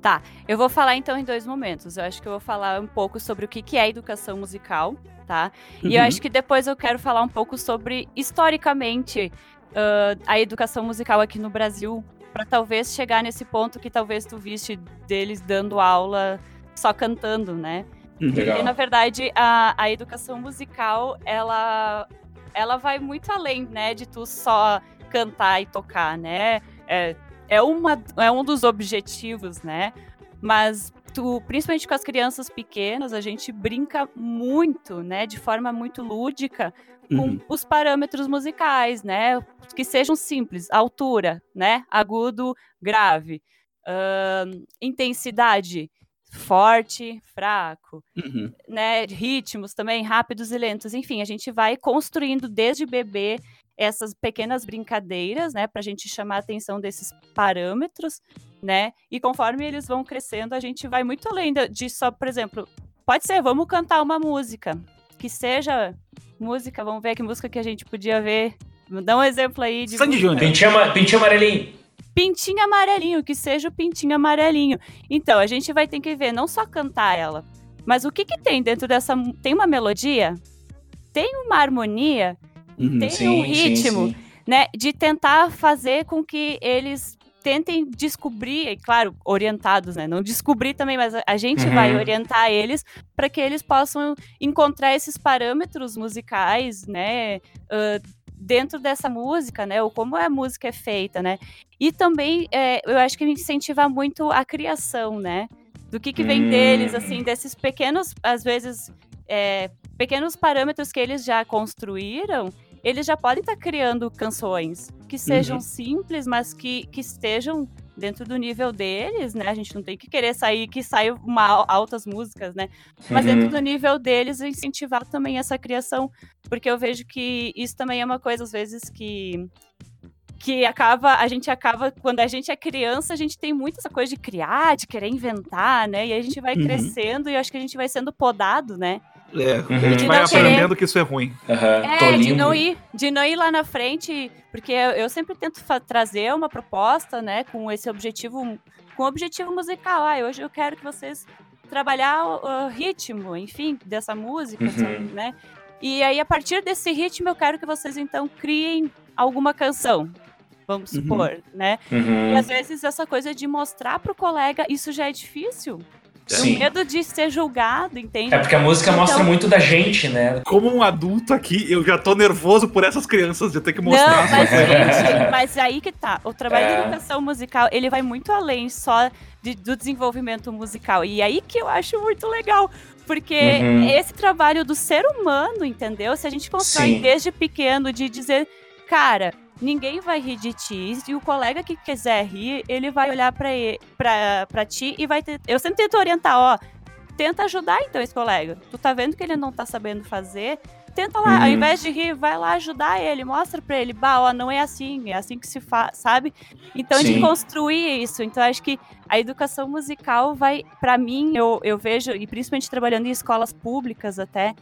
Tá, eu vou falar então em dois momentos. Eu acho que eu vou falar um pouco sobre o que que é educação musical, tá? E eu Uhum. acho que depois eu quero falar um pouco sobre, historicamente, ah, a educação musical aqui no Brasil, para talvez chegar nesse ponto que talvez tu viste deles dando aula só cantando, né? Uhum. Legal. E na verdade a, a educação musical ela ela vai muito além, né, de tu só cantar e tocar, né? É, é, uma, é um dos objetivos, né? Mas tu, principalmente com as crianças pequenas, a gente brinca muito, né, de forma muito lúdica com Uhum. os parâmetros musicais, né? Que sejam simples, altura, né? Agudo, grave, ahn, intensidade, forte, fraco, Uhum. né, ritmos também rápidos e lentos. Enfim, a gente vai construindo desde bebê essas pequenas brincadeiras, né, para a gente chamar a atenção desses parâmetros, né? E conforme eles vão crescendo, a gente vai muito além de só, por exemplo, pode ser, vamos cantar uma música que seja música, vamos ver que música que a gente podia ver. Dá um exemplo aí de Sandy. Júnior. Pintinho, pintinho amarelinho. pintinho amarelinho, que seja o pintinho amarelinho. Então, a gente vai ter que ver, não só cantar ela, mas o que que tem dentro dessa... Tem uma melodia? Tem uma harmonia? Uhum. Tem Sim, um sim, ritmo, sim. né? De tentar fazer com que eles tentem descobrir, e claro, orientados, né? Não descobrir também, mas a- gente Uhum. vai orientar eles para que eles possam encontrar esses parâmetros musicais, né? ah, dentro dessa música, né? Ou como a música é feita, né? E também, é, eu acho que incentivar muito a criação, né? Do que, que vem Hum. deles, assim, desses pequenos, às vezes, é, pequenos parâmetros que eles já construíram, eles já podem estar criando canções que sejam Uhum. simples, mas que, que estejam dentro do nível deles, né? A gente não tem que querer sair que saiam uma, altas músicas, né? Mas Uhum. dentro do nível deles, incentivar também essa criação, porque eu vejo que isso também é uma coisa, às vezes, que que acaba, a gente acaba, quando a gente é criança, a gente tem muito essa coisa de criar, de querer inventar, né? E a gente vai Uhum. crescendo e eu acho que a gente vai sendo podado, né? É, a Uhum. gente De vai aprendendo que isso é ruim. Aham, É, tô de não ir, de não ir lá na frente, porque eu, sempre tento trazer uma proposta, né, com esse objetivo, com objetivo musical. Ah, hoje eu quero que vocês trabalhar o, o ritmo, enfim, dessa música, Uhum. sabe, né? E aí a partir desse ritmo eu quero que vocês então criem alguma canção. Vamos Uhum. supor, né? Uhum. E às vezes essa coisa de mostrar pro colega, isso já é difícil. Sim. O medo de ser julgado, entende? É porque a música Então- mostra muito da gente, né? Como um adulto aqui, eu já tô nervoso por essas crianças de ter que mostrar. Não, as mas, gente, mas aí que tá. O trabalho É. de educação musical, ele vai muito além só de- do desenvolvimento musical. E aí que eu acho muito legal. Porque Uhum. esse trabalho do ser humano, entendeu? Se a gente constrói Sim. desde pequeno de dizer, cara, ninguém vai rir de ti. E o colega que quiser rir, ele vai olhar pra, e- pra, pra ti e vai ter. Eu sempre tento orientar, ó. Tenta ajudar então esse colega. Tu tá vendo que ele não tá sabendo fazer? Tenta lá, Uhum. ao invés de rir, vai lá ajudar ele, mostra pra ele, bah, ó, não é assim, é assim que se faz, sabe? Então, de Sim. construir isso. Então, acho que a educação musical vai, pra mim, eu, eu vejo, e principalmente trabalhando em escolas públicas até,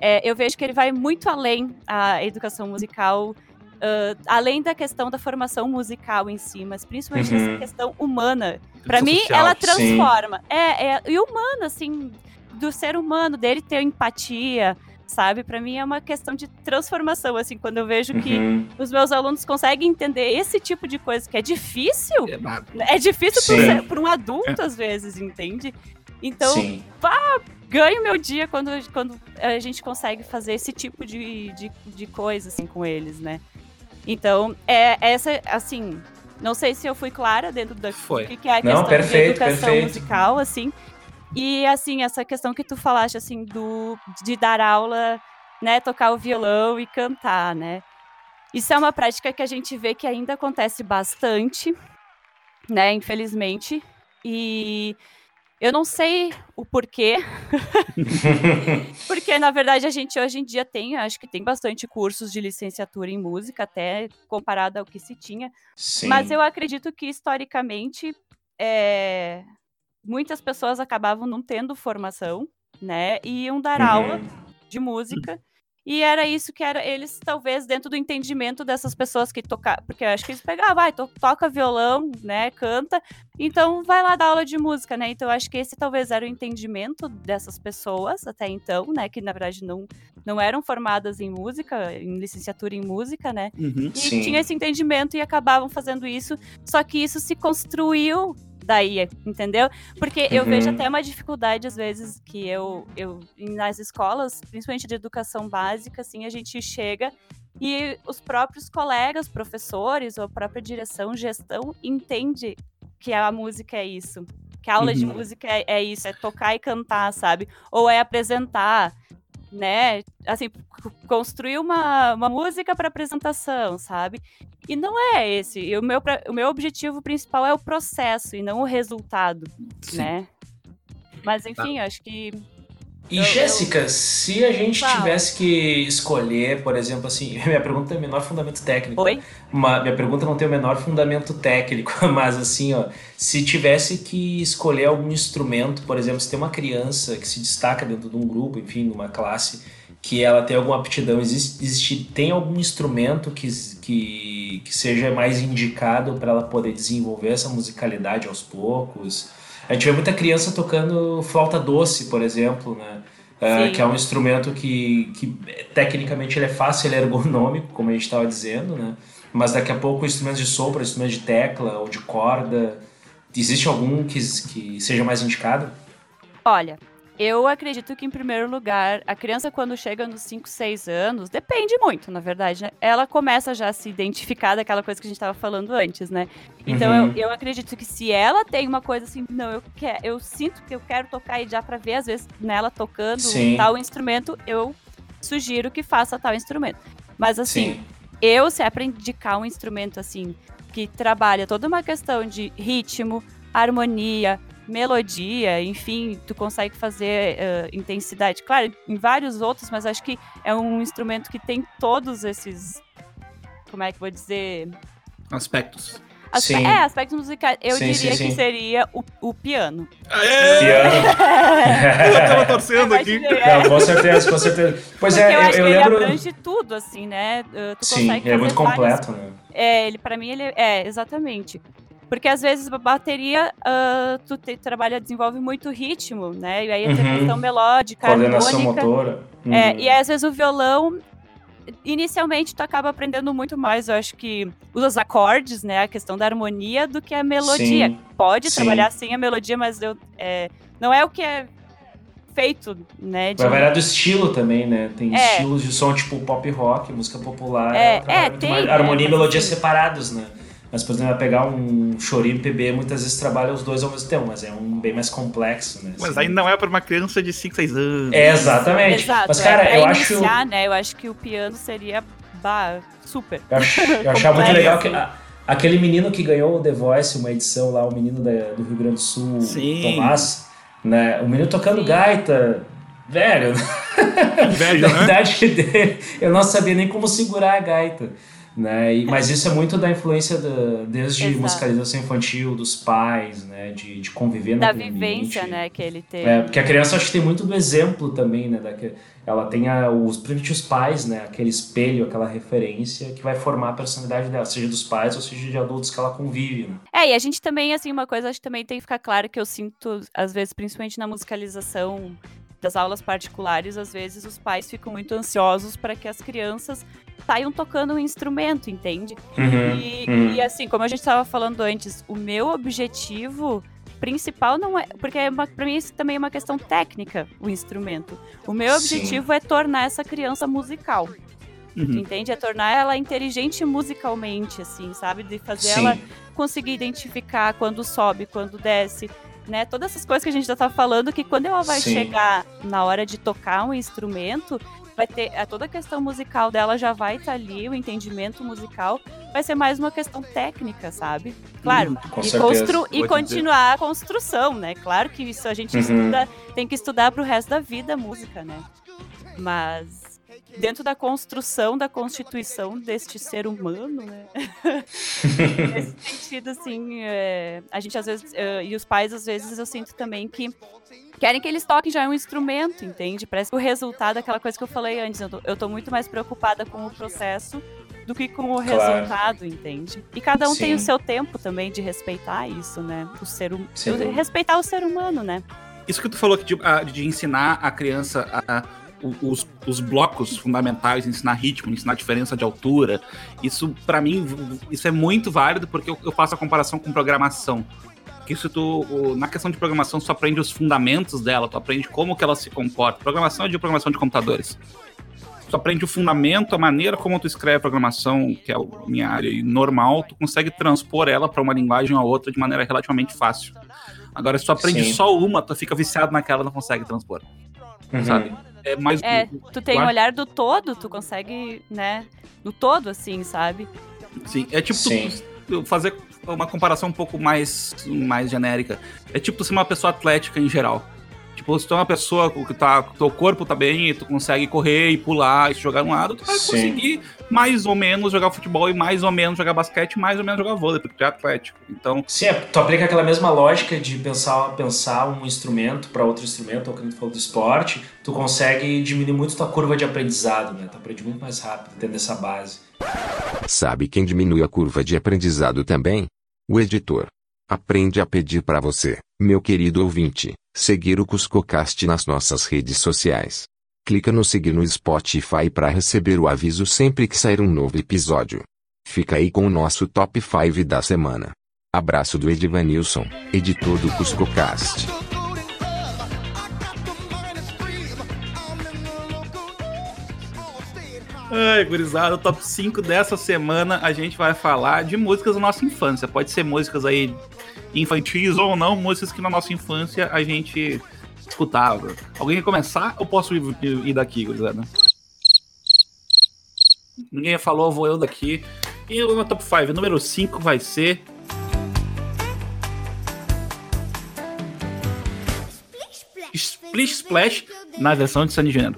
é, eu vejo que ele vai muito além a educação musical, ah, além da questão da formação musical em si, mas principalmente Uhum. essa questão humana. Pra Educação mim, social, ela sim. transforma. É, é, e humano, assim, do ser humano, dele ter empatia, sabe? Pra mim é uma questão de transformação, assim, quando eu vejo que Uhum. os meus alunos conseguem entender esse tipo de coisa que é difícil. É nada. É difícil para um adulto, às vezes, entende? Então, Sim. ganho meu dia quando, quando a gente consegue fazer esse tipo de, de, de coisa, assim, com eles, né? Então, é essa, assim, não sei se eu fui clara dentro da Foi. que, que é a Não, questão perfeito, de educação perfeito. musical, assim. E, assim, essa questão que tu falaste, assim, do, de dar aula, né, tocar o violão e cantar, né? Isso é uma prática que a gente vê que ainda acontece bastante, né, infelizmente. E eu não sei o porquê, porque na verdade a gente hoje em dia tem, acho que tem bastante cursos de licenciatura em música, até comparado ao que se tinha. Sim. Mas eu acredito que historicamente é, muitas pessoas acabavam não tendo formação, né? E iam dar Uhum. aula de música. E era isso que era eles, talvez, dentro do entendimento dessas pessoas que tocavam. Porque eu acho que eles pegavam, vai, to toca violão, né? Canta. Então vai lá dar aula de música, né? Então eu acho que esse talvez era o entendimento dessas pessoas até então, né? Que na verdade não, não eram formadas em música, em licenciatura em música, né? Uhum. E Sim. tinha esse entendimento e acabavam fazendo isso. Só que isso se construiu daí, entendeu? Porque eu Uhum. vejo até uma dificuldade, às vezes, que eu, eu nas escolas, principalmente de educação básica, assim, a gente chega e os próprios colegas, professores, ou a própria direção, gestão, entende que a música é isso. Que a aula de Uhum. música é, é isso, é tocar e cantar, sabe? Ou é apresentar, né? Assim, construir uma, uma música para apresentação, sabe? E não é esse. E o meu, o meu objetivo principal é o processo e não o resultado, Sim. né? Mas enfim, acho que E Eu- Jéssica, se a gente Fala. tivesse que escolher, por exemplo, assim, minha pergunta tem o menor fundamento técnico. Oi? Uma- minha pergunta não tem o menor fundamento técnico, mas assim, ó, se tivesse que escolher algum instrumento, por exemplo, se tem uma criança que se destaca dentro de um grupo, enfim, numa classe, que ela tem alguma aptidão, existe, existe- tem algum instrumento que, que, que seja mais indicado para ela poder desenvolver essa musicalidade aos poucos? A gente vê muita criança tocando flauta doce, por exemplo, né? Sim. que é um instrumento que, que tecnicamente ele é fácil, ele é ergonômico, como a gente estava dizendo, né? Mas daqui a pouco instrumentos de sopro, instrumentos de tecla ou de corda, existe algum que, que seja mais indicado? Olha, eu acredito que, em primeiro lugar, a criança, quando chega nos 5, 6 anos, depende muito, na verdade, né? Ela começa já a se identificar daquela coisa que a gente estava falando antes, né? Então, Uhum. eu, eu acredito que se ela tem uma coisa assim, não, eu, quero, eu sinto que eu quero tocar e já pra ver, às vezes, nela tocando Sim. tal instrumento, eu sugiro que faça tal instrumento. Mas, assim, Sim. eu, se é pra indicar um instrumento assim, que trabalha toda uma questão de ritmo, harmonia, melodia, enfim, tu consegue fazer eh, intensidade. Claro, em vários outros, mas acho que é um instrumento que tem todos esses. Como é que eu vou dizer? Aspectos. Aspe- Sim. É, aspectos musicais. Eu Sim, diria sim, que seria o, o piano. Aê! Piano. Eu tava torcendo aqui. É. Não, com certeza, com certeza. Pois Porque é, eu eu, acho eu que lembro. ele abrange tudo, assim, né? Uh, tu Sim, consegue ele é muito completo, né? É, ele para mim ele é, exatamente. Porque às vezes a bateria ah, tu te- trabalha, desenvolve muito ritmo, né? E aí tem a Uhum. questão melódica, Coordenação harmônica. motora. É, Uhum. e aí, às vezes o violão, inicialmente tu acaba aprendendo muito mais, eu acho que os acordes, né? A questão da harmonia do que a melodia. Sim, Pode sim. trabalhar sim a melodia, mas eu, é, não é o que é feito, né? de- Vai variar do estilo também, né? Tem É. estilos de som tipo pop rock, música popular. É, é, muito tem, mais- harmonia e mas melodia separados, né? Mas, por exemplo, vai pegar um choro e MPB, muitas vezes trabalha os dois ao mesmo tempo, mas é um bem mais complexo, né? Mas Assim. aí não é pra uma criança de 5, 6 anos. É, exatamente. Exato, mas, é, cara, pra eu acho. iniciar, né? Eu acho que o piano seria bah, super. Eu, ach, eu achava muito legal que a- aquele menino que ganhou o The Voice, uma edição lá, o menino da- do Rio Grande do Sul, Sim. Tomás, né? O menino tocando Sim. gaita. Velho, Inveja, na né? idade dele, eu não sabia nem como segurar a gaita. Né? E- mas isso é muito da influência da, desde Exato. musicalização infantil, dos pais, né? De, de conviver Da naquele vivência, ambiente. né, que ele teve. É, porque a criança acho que tem muito do exemplo também, né? daque- ela tem a, os, principalmente os pais, né? Aquele espelho, aquela referência que vai formar a personalidade dela, seja dos pais ou seja de adultos que ela convive, né? É, e a gente também, assim, uma coisa acho que também tem que ficar claro que eu sinto, às vezes, principalmente na musicalização das aulas particulares, às vezes os pais ficam muito ansiosos para que as crianças saiam tocando um instrumento, entende? E, Uhum. e, assim, como a gente estava falando antes, o meu objetivo principal não é. Porque é uma, pra mim isso também é uma questão técnica, o instrumento. O meu Sim. objetivo é tornar essa criança musical. Uhum. Entende? É tornar ela inteligente musicalmente, assim, sabe? De fazer Sim. ela conseguir identificar quando sobe, quando desce, né? Todas essas coisas que a gente já tá falando, que quando ela vai Sim. chegar na hora de tocar um instrumento, vai ter a, toda a questão musical dela já vai estar ali, o entendimento musical vai ser mais uma questão técnica, sabe? Claro. Hum, Com e, constru e continuar a construção, né? Claro que isso a gente Uhum. estuda, tem que estudar pro resto da vida a música, né? Mas dentro da construção da constituição deste ser humano, né? Nesse sentido, assim, é, a gente às vezes, é, e os pais às vezes eu sinto também que querem que eles toquem já um instrumento, entende? Parece que o resultado é aquela coisa que eu falei antes, eu tô, eu tô muito mais preocupada com o processo do que com o Claro. resultado, entende? E cada um tem Sim. o seu tempo também de respeitar isso, né? O ser hum- Sim. respeitar o ser humano, né? Isso que tu falou aqui de, a- de ensinar a criança a- os, os blocos fundamentais, ensinar ritmo, ensinar diferença de altura, isso pra mim isso é muito válido porque eu, eu faço a comparação com programação. Que isso tu, na questão de programação, tu aprende os fundamentos dela, tu aprende como que ela se comporta. Programação é de programação de computadores. Tu aprende o fundamento, a maneira como tu escreve programação, que é a minha área e normal, tu consegue transpor ela para uma linguagem ou outra de maneira relativamente fácil. Agora, se tu aprende Sim. só uma, tu fica viciado naquela e não consegue transpor. Uhum. Sabe? É mais. É, tu tem o Claro. olhar do todo, tu consegue, né? No todo, assim, sabe? Sim, é tipo Sim. tu fazer uma comparação um pouco mais, mais genérica. É tipo tu ser uma pessoa atlética em geral. Tipo, se tu é uma pessoa que tá. Teu corpo tá bem e tu consegue correr e pular e se jogar no lado, tu vai Sim. conseguir mais ou menos jogar futebol e mais ou menos jogar basquete, mais ou menos jogar vôlei, porque tu é atlético. Então, Sim, é, tu aplica aquela mesma lógica de pensar, pensar um instrumento para outro instrumento, ou que a gente falou do esporte, tu consegue diminuir muito tua curva de aprendizado, né? Tu aprende muito mais rápido tendo essa base. Sabe quem diminui a curva de aprendizado também? O editor. Aprende a pedir para você, meu querido ouvinte, seguir o CuscoCast nas nossas redes sociais. Clica no seguir no Spotify para receber o aviso sempre que sair um novo episódio. Fica aí com o nosso top 5 da semana. Abraço do Edivanilson, editor do CuscoCast. Ai, gurizada, o top 5 dessa semana a gente vai falar de músicas da nossa infância. Pode ser músicas aí infantis ou não, músicas que na nossa infância a gente escutava. Alguém quer começar ou posso ir, ir daqui, gurizada? Ninguém falou, vou eu daqui. E o meu top 5, número 5 vai ser. Splish Splash na versão de Sandy Júnior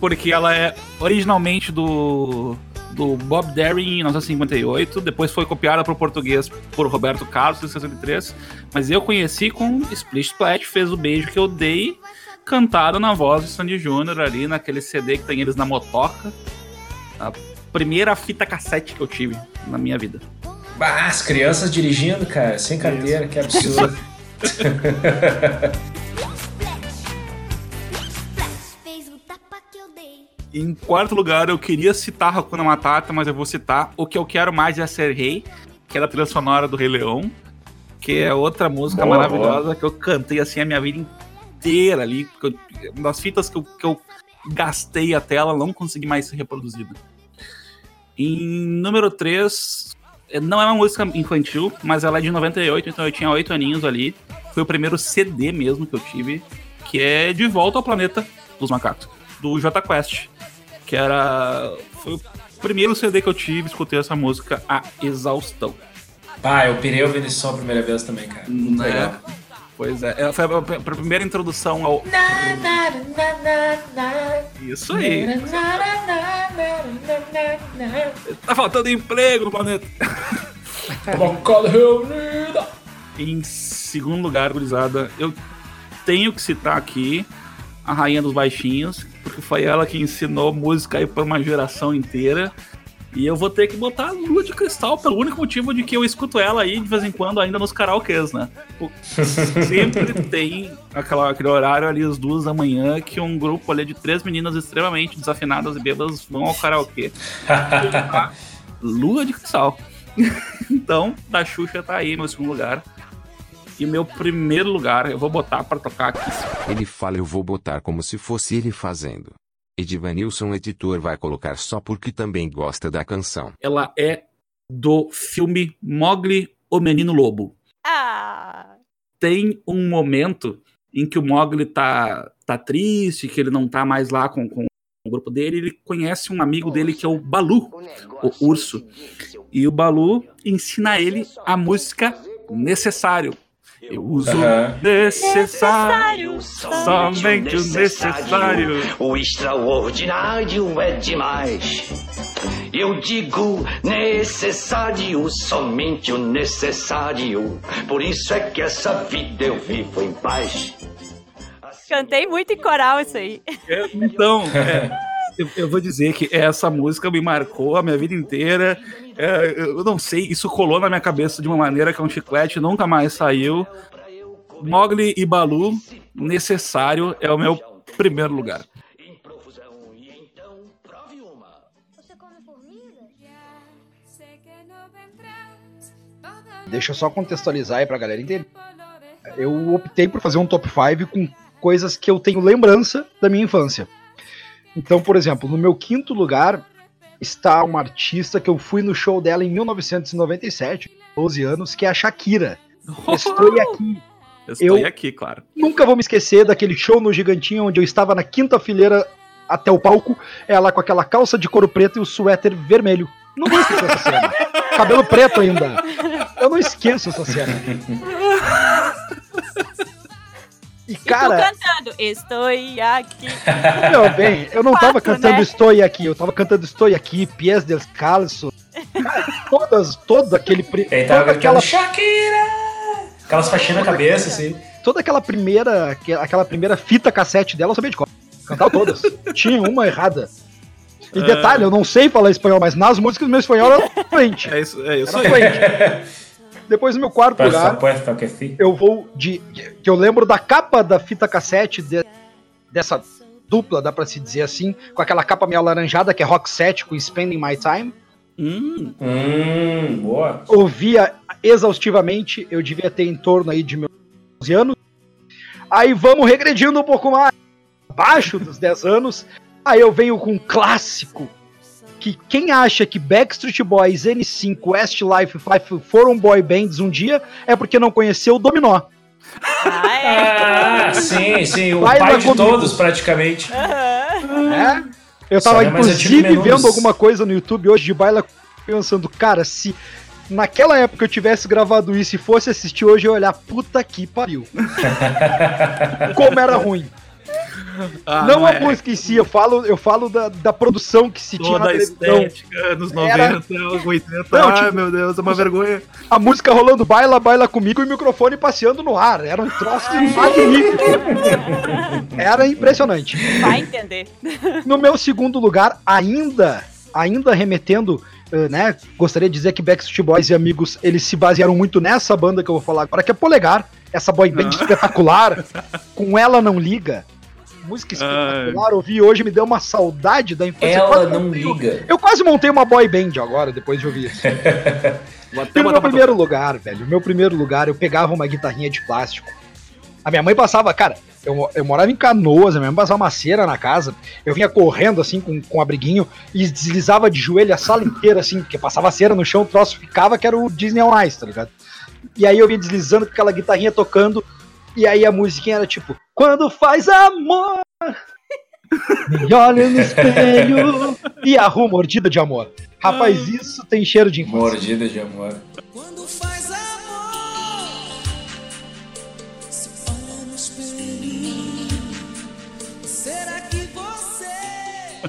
porque ela é originalmente do, do Bob Derry em 1958, depois foi copiada para o português por Roberto Carlos em 63, mas eu conheci com Splish Splash, fez o beijo que eu dei, cantado na voz de Sandy Júnior ali naquele CD que tem eles na motoca, a primeira fita cassete que eu tive na minha vida. Bah, as crianças dirigindo, cara, sem carteira, que absurdo. Em quarto lugar, eu queria citar Hakuna Matata, mas eu vou citar O Que Eu Quero Mais é Ser Rei, que é da trilha sonora do Rei Leão, que é outra música Boa, maravilhosa que eu cantei assim a minha vida inteira ali. eu- Uma das fitas que eu, que eu gastei até ela não consegui mais ser reproduzida. Em número 3, não é uma música infantil, mas ela é de 98, então eu tinha 8 aninhos ali. Foi o primeiro CD mesmo que eu tive, que é De Volta ao Planeta dos Macacos, do J Quest, que era foi o primeiro CD que eu tive, escutei essa música a exaustão. Ah, eu pirei ouvindo esse som a primeira vez também, cara. Muito Né? legal. Pois é, é, foi a, a primeira introdução ao. Isso aí. Tá faltando emprego no planeta. Em segundo lugar, gurizada, eu tenho que citar aqui a Rainha dos Baixinhos, porque foi ela que ensinou música aí pra uma geração inteira. E eu vou ter que botar Lua de Cristal pelo único motivo de que eu escuto ela aí de vez em quando ainda nos karaokês, né? Sempre tem aquela, aquele horário ali às duas da manhã que um grupo ali de três meninas extremamente desafinadas e bêbadas vão ao karaokê. Lua de Cristal. então, da Xuxa tá aí, meu segundo lugar. E meu primeiro lugar, eu vou botar pra tocar aqui. Ele fala eu vou botar como se fosse ele fazendo. Edivanilson editor vai colocar só porque também gosta da canção. Ela é do filme Mogli, o Menino Lobo. Ah! Tem um momento em que o Mogli tá, tá triste, que ele não tá mais lá com, com o grupo dele. Ele conhece um amigo dele que é o Balu, o urso. E o Balu ensina ele a música Necessário. Eu uso Aham. necessário, somente o necessário. O extraordinário é demais. Eu digo necessário, somente o necessário. Por isso é que essa vida eu vivo em paz. Cantei muito em coral isso aí. Então, é, eu, eu vou dizer que essa música me marcou a minha vida inteira. É, eu não sei, isso colou na minha cabeça de uma maneira que é um chiclete, nunca mais saiu. Mogli e Balu, necessário, é o meu primeiro lugar. Deixa eu só contextualizar aí pra galera entender. Eu optei por fazer um top 5 com coisas que eu tenho lembrança da minha infância. Então, por exemplo, no meu quinto lugar está uma artista que eu fui no show dela em 1997, 12 anos, que é a Shakira. Estou aqui. Estou Eu- aqui, claro. Nunca vou me esquecer daquele show no Gigantinho, onde eu estava na quinta fileira até o palco, ela com aquela calça de couro preto e o suéter vermelho. Não vou esquecer essa cena. Cabelo preto ainda. Eu não esqueço essa cena. E e cara, cantando, estou aqui. meu bem, eu não tava Fato, cantando né? Estou aqui, eu tava cantando Estou aqui, Pies descalço. Cara, todas, todo aquele. Ele tava aquela, Shakira! Aquelas faixinhas na cabeça, assim. toda aquela primeira. aque- Aquela primeira fita cassete dela, eu sabia de qual. Cantava todas. Tinha uma errada. E detalhe, eu não sei falar espanhol, mas nas músicas meu espanhol era fluente. É isso, é isso Era aí. fluente. Depois no meu quarto Por lugar, supuesto que sim. eu vou de. Que eu lembro da capa da fita cassete de- dessa dupla, dá pra se dizer assim, com aquela capa meio alaranjada, que é Rock 7 com Spending My Time. Hum, Hum, boa. Ouvia exaustivamente, eu devia ter em torno aí de meus 11 anos. Aí vamos regredindo um pouco mais, abaixo dos 10 anos. Aí eu venho com um clássico. Que quem acha que Backstreet Boys, N5, Westlife, Five foram boy bands um dia, é porque não conheceu o Dominó. Ah, é. Ah, sim, sim. O Vai pai de comigo. todos, praticamente. Aham. né? Eu tava, é inclusive, vendo alguma coisa no YouTube hoje de baila pensando, cara, se naquela época eu tivesse gravado isso e fosse assistir hoje, eu ia olhar, puta que pariu. Como era ruim. Ah, não a é. música em si, eu falo, eu falo da, da produção que se tinha na Toda a televisão. estética, anos Era- 90, anos 80. Não, Ai, tipo, meu Deus, é uma vergonha. A música rolando baila, baila comigo e o microfone passeando no ar. Era um troço magnífico. Era impressionante. Vai entender. No meu segundo lugar, ainda, ainda remetendo, eh, né? Gostaria de dizer que Backstreet Boys e amigos, eles se basearam muito nessa banda que eu vou falar agora, que é Polegar, essa boy band Ah. espetacular, com Ela Não Liga. Música espetacular, ouvi hoje, me deu uma saudade da infância. Eu Ela quase não montei- liga. Eu quase montei uma boy band agora, depois de ouvir isso. E no meu primeiro lugar, velho, no meu primeiro lugar, eu pegava uma guitarrinha de plástico. A minha mãe passava, cara, eu, eu morava em Canoas, a minha mãe passava uma cera na casa, eu vinha correndo assim com, com um abriguinho e deslizava de joelho a sala inteira, assim, porque passava cera no chão, o troço ficava que era o Disney on Ice, tá ligado? E aí eu vinha deslizando com aquela guitarrinha tocando, e aí a musiquinha era tipo, quando faz amor, me olha no espelho e a rua mordida de amor. Rapaz, isso tem cheiro de infância. Mordida de amor. Quando faz amor, se olha no espelho. Será que você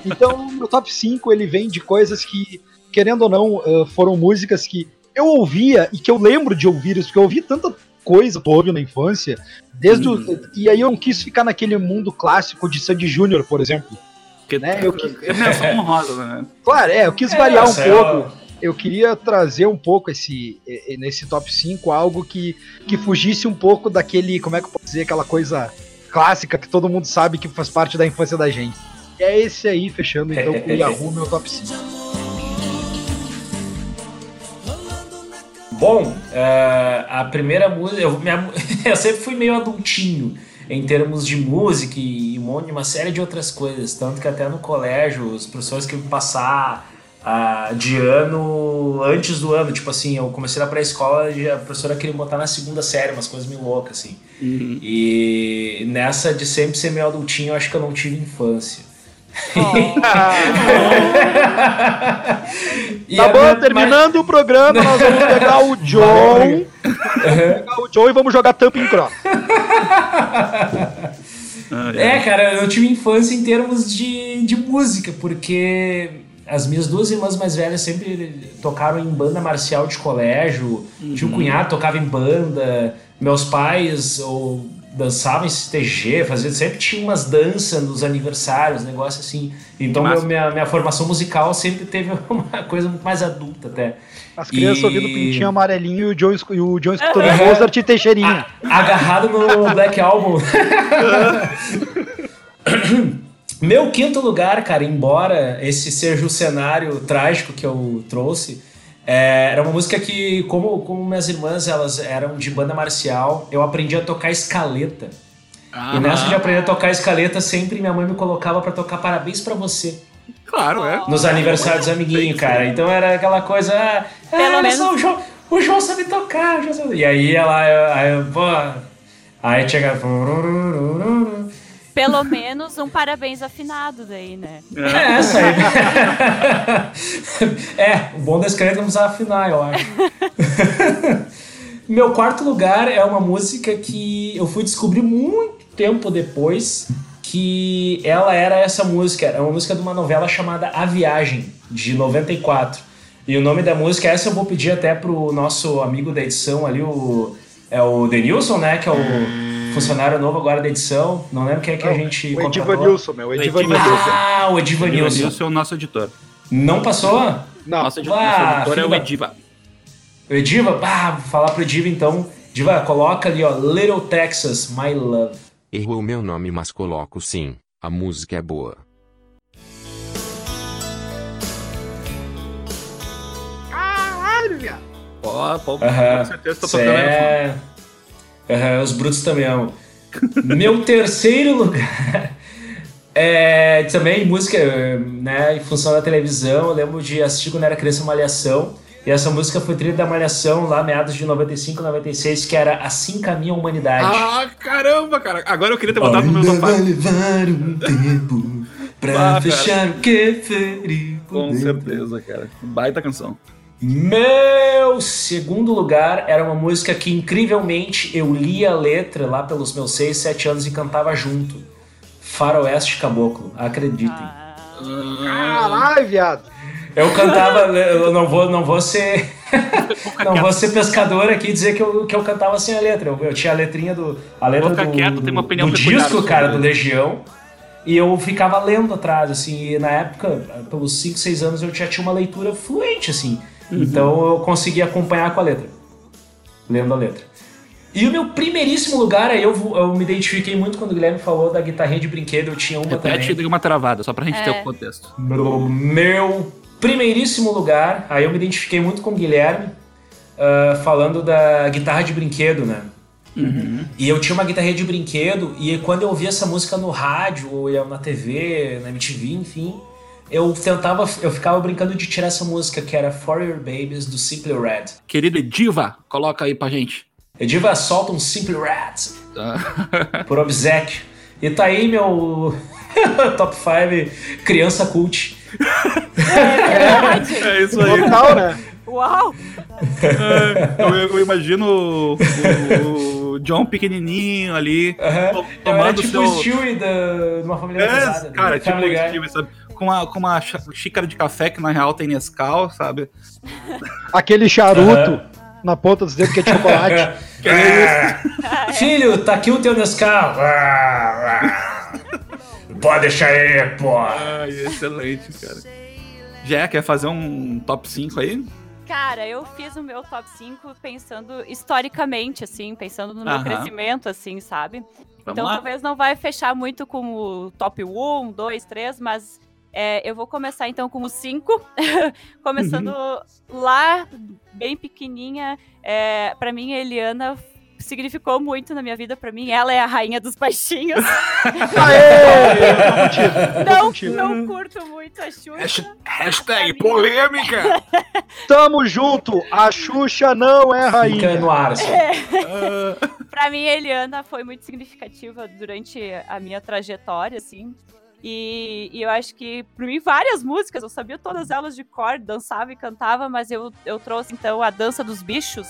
Então, meu top 5 ele vem de coisas que, querendo ou não, eh, foram músicas que eu ouvia e que eu lembro de ouvir isso, porque eu ouvi tanta coisa que eu ouvi na infância, desde o, e aí eu não quis ficar naquele mundo clássico de Sandy Júnior, por exemplo. Porque Né, eu que- é menção honrosa, né? Claro, é, eu quis variar um é pouco. Eu queria trazer um pouco esse nesse top 5 algo que, que fugisse um pouco daquele, como é que eu posso dizer, aquela coisa clássica que todo mundo sabe que faz parte da infância da gente. E é esse aí, fechando então com o Yahoo, meu top 5. Bom, é, a primeira música. Eu, minha eu sempre fui meio adultinho em termos de música e um monte, uma série de outras coisas. Tanto que até no colégio, os professores queriam me passar ah, de ano antes do ano. Tipo assim, eu comecei na pré-escola e a professora queria me botar na segunda série, umas coisas meio loucas, assim. E nessa de sempre ser meio adultinho, eu acho que eu não tive infância. Tá a bom, terminando o programa, nós vamos pegar o John pegar o Joe e vamos jogar Tamping Cross. Ah, É, cara, eu tive infância em termos de, de música, porque as minhas duas irmãs mais velhas sempre tocaram em banda marcial de colégio, tinha um cunhado que tocava em banda, meus pais ou dançavam em CTG, fazia, sempre tinha umas danças nos aniversários, negócio assim. Então meu- minha, minha formação musical sempre teve uma coisa muito mais adulta até. As crianças E- ouvindo pintinho amarelinho e o John, e o John escutando Aham. Mozart e Teixeirinha. agarrado no Black Album. Meu quinto lugar, cara, embora esse seja o cenário trágico que eu trouxe, é, era uma música que, como, como minhas irmãs elas eram de banda marcial, eu aprendi a tocar escaleta. E nessa de aprender a tocar escaleta, sempre minha mãe me colocava pra tocar Parabéns pra você. Claro, é. Nos aniversários dos amiguinhos, cara. Então era aquela coisa. Ah, Pelo olha menos- só, o João, o João sabe tocar. o João sabe- E aí ela. Aí, pô. Aí chega. Pelo menos um parabéns afinado daí, né? É essa aí. é, o bom da escaleta é não precisar afinar, eu acho. Meu quarto lugar é uma música que eu fui descobrir muito tempo depois que ela era essa música. É uma música de uma novela chamada A Viagem, de 94. E o nome da música, essa eu vou pedir até pro nosso amigo da edição ali, o, é o Denilson, né? Que é o funcionário novo agora da edição. Não lembro quem é que a gente O. Edivanilson, meu. O Edivanilson. Ah, o Edivanilson. Edilson é o nosso editor. Não passou? Não, Nosso, edi- Ah, nosso editor é o Ediva. O Ediva? Bah, vou falar pro Ediva então. Ediva, coloca ali, ó, Little Texas, My Love. Errou meu nome, mas coloco sim. A música é boa. Caralho, viado. Ó, pô, Aham. com certeza tô tocando é... Aham, os brutos também amam. Meu terceiro lugar é também música, né, em função da televisão. Eu lembro de assistir quando era criança Malhação. E essa música foi trilha da Malhação lá, meados de 95, 96, que era Assim Caminha a Humanidade. Ah, caramba, cara. Agora eu queria ter botado no meu Ainda sofá. vai levar um tempo pra Ah, cara. fechar o que feriu. Com certeza, cara. Baita canção. Meu segundo lugar era uma música que incrivelmente eu lia a letra lá pelos meus 6, 7 anos e cantava junto. Faroeste Caboclo, acreditem. Caralho, viado. Eu cantava, eu não vou, não vou ser. não vou ser pescador aqui e dizer que eu, que eu cantava sem a letra. Eu, eu tinha a letrinha do. A letra Boca do, quieto, tem uma opinião do peculiar disco, cara, do Legião. E eu ficava lendo atrás, assim, e na época, pelos 5, 6 anos, eu já tinha uma leitura fluente, assim. Uhum. Então eu conseguia acompanhar com a letra. Lendo a letra. E o meu primeiríssimo lugar, aí eu, vou- eu me identifiquei muito quando o Guilherme falou da guitarrinha de brinquedo, eu tinha uma Repete também. deu uma travada, só pra gente ter É. o contexto. Meu, meu primeiríssimo lugar, aí eu me identifiquei muito com o Guilherme, ah, falando da guitarra de brinquedo, né? E eu tinha uma guitarrinha de brinquedo, e quando eu ouvia essa música no rádio, ou na TV, na MTV, enfim, eu tentava, eu ficava brincando de tirar essa música, que era For Your Babies, do Simply Red. Querido Ediva, coloca aí pra gente. Ediva solta um Simply Red Tá. por obsequio. E tá aí meu top 5 criança cult. É isso aí. Total, né? Uau! eu, eu imagino o, o- o John pequenininho ali, era tomando tipo seu... o Stewie da, de uma família É, pesada. cara, né? tipo o. Steve, sabe? Com uma, com uma xícara de café que na real tem Nescau, sabe? Aquele charuto na ponta dos dedos que é de chocolate. Que é isso? Filho, tá aqui o teu Nescau. Ah, ah. Pode deixar aí, pô. Ai, excelente, cara. Já quer fazer um top 5 aí? Cara, eu fiz o meu top 5 pensando historicamente, assim, pensando no meu Aham. crescimento, assim, sabe? Vamos então lá. talvez não vai fechar muito com o top 1, 2, 3, mas é, eu vou começar então com o 5. Começando Uhum. lá, bem pequenininha. É, para mim, a Eliana significou muito na minha vida. Pra mim, ela é a rainha dos baixinhos. Aê! Não, contigo. não curto muito a Xuxa. Hasht- Hashtag polêmica! Tamo junto. A Xuxa não é Fica rainha. no ar. assim. Pra mim, a Eliana foi muito significativa durante a minha trajetória, assim. E, e, eu acho que, para mim, várias músicas, eu sabia todas elas de cor, dançava e cantava, mas eu, eu trouxe então a Dança dos Bichos.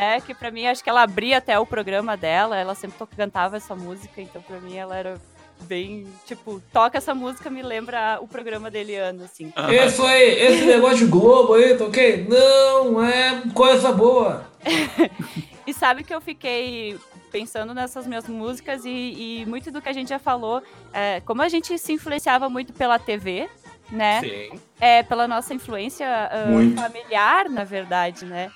É, que para mim acho que ela abria até o programa dela, ela sempre cantava essa música, então para mim ela era bem, tipo, toca essa música, me lembra o programa da Eliana, assim. Esse foi esse negócio de Globo aí, tá ok? Não é coisa boa. E sabe que eu fiquei pensando nessas minhas músicas e, e muito do que a gente já falou, é, como a gente se influenciava muito pela TV, né? Sim. É, pela nossa influência ah, Muito. familiar, na verdade, né?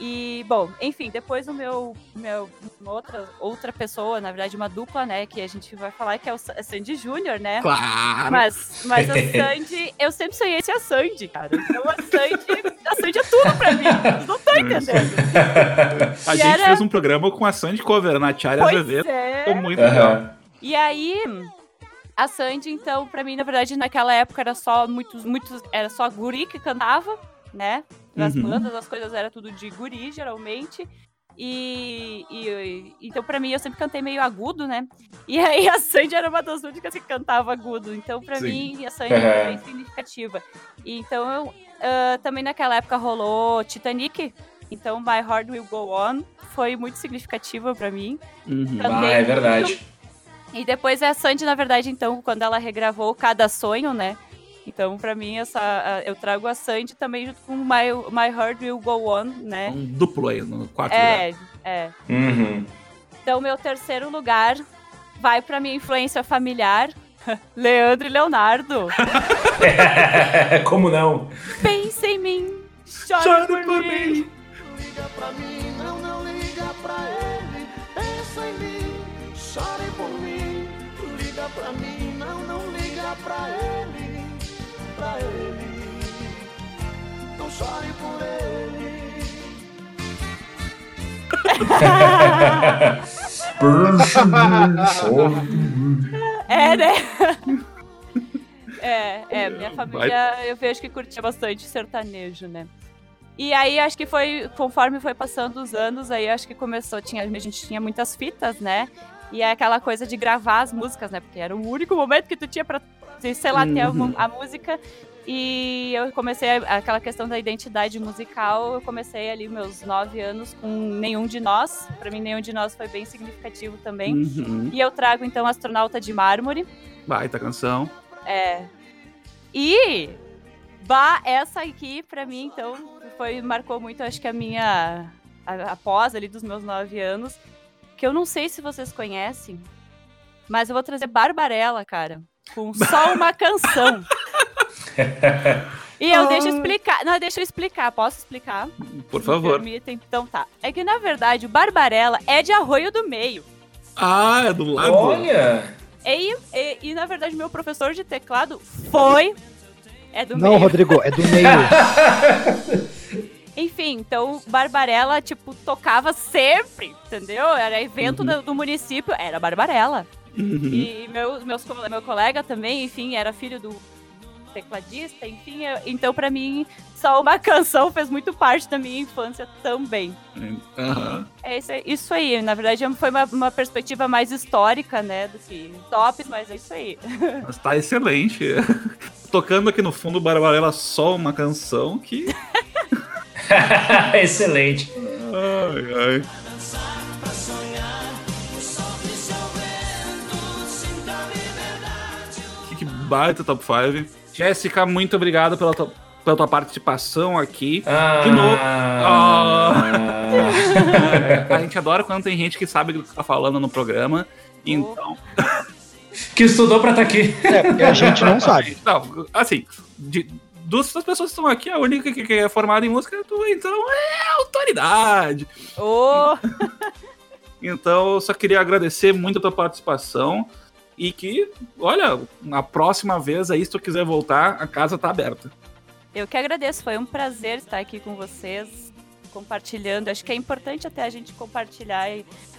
E, bom, enfim, depois o meu, meu uma outra, outra pessoa, na verdade, uma dupla, né, que a gente vai falar, que é o Sa- Sandy Júnior, né? Claro. Mas, mas a Sandy, eu sempre sonhei ser a Sandy, cara. Então a Sandy, a Sandy é tudo pra mim. Não estão entendendo. A E gente era- fez um programa com a Sandy Cover na Tiara Pois Azevedo. é. Ficou muito legal. Aham. E aí, a Sandy, então, pra mim, na verdade, naquela época era só muitos, muitos, era só guri que cantava, né? Nas Uhum. bandas, as coisas era tudo de guri, geralmente. E, e- então, pra mim, eu sempre cantei meio agudo, né? E aí a Sandy era uma das únicas que cantava agudo. Então, pra Sim. mim, a Sandy é bem significativa. E, então, eu, ah, também naquela época rolou Titanic. Então, My Heart Will Go On foi muito significativa pra mim. Uhum. Ah, é verdade. E depois é a Sandy, na verdade, então, quando ela regravou Cada Sonho, né? Então, pra mim, essa, a- eu trago a Sandy também junto com My, My Heart Will Go On, né? Um duplo aí, no quarto lugar. É, é. Uhum. Então, meu terceiro lugar vai pra minha influência familiar, Leandro e Leonardo. Como não? Pensa em mim, chore, Chore por, por mim. mim. Liga pra mim, não, não liga pra ele. Pensa em mim, chore por mim. Liga pra mim, não, não liga pra ele. Pra ele, não chore por ele. É, né? É, é, minha família eu vejo que curtia bastante sertanejo, né? E aí acho que foi, conforme foi passando os anos, aí acho que começou, tinha, a gente tinha muitas fitas, né? E é aquela coisa de gravar as músicas, né? Porque era o único momento que tu tinha pra, sei lá, ter a, mu- a música. E eu comecei a- aquela questão da identidade musical, eu comecei ali meus nove anos com Nenhum de Nós. Pra mim, Nenhum de Nós foi bem significativo também. Uhum. E eu trago, então, Astronauta de Mármore. Baita canção. É. E bah, essa aqui pra mim então foi marcou muito acho que a minha a, a pós ali dos meus nove anos que eu não sei se vocês conhecem, mas eu vou trazer Barbarella, cara, com só uma canção. E eu deixo eu explicar, não, deixa eu explicar, posso explicar? Por Me favor. permitem? Então tá. É que na verdade o Barbarella é de Arroio do Meio. Ah, é do lado. Olha! E, e, e, na verdade meu professor de teclado foi é do Não, meio. Rodrigo, é do meio. Enfim, então Barbarella, tipo, tocava sempre, entendeu? Era evento do, do município, era Barbarella. Uhum. E meu, meus, meu colega também, enfim, era filho do tecladista, enfim. eu- então, pra mim, só uma canção fez muito parte da minha infância também. Aham. É isso aí, isso aí. na verdade foi uma, uma perspectiva mais histórica, né, do que tops, mas é isso aí. Mas tá excelente. Tocando aqui no fundo, Barbarella só uma canção que. Excelente. Ai, ai. Baita top 5. Jéssica, muito obrigado pela tua, pela tua participação aqui. Ah, De novo. Ah. a gente adora quando tem gente que sabe do que tá falando no programa. Então. Que estudou pra estar aqui. É, porque a gente não sabe. Não, assim, de, duas das pessoas que estão aqui, a única que, que é formada em música é tu, então é autoridade. Ô, Então, eu só queria agradecer muito a tua participação e que, olha, na próxima vez aí, se tu quiser voltar, a casa tá aberta. Eu que agradeço, foi um prazer estar aqui com vocês, compartilhando. Acho que é importante até a gente compartilhar.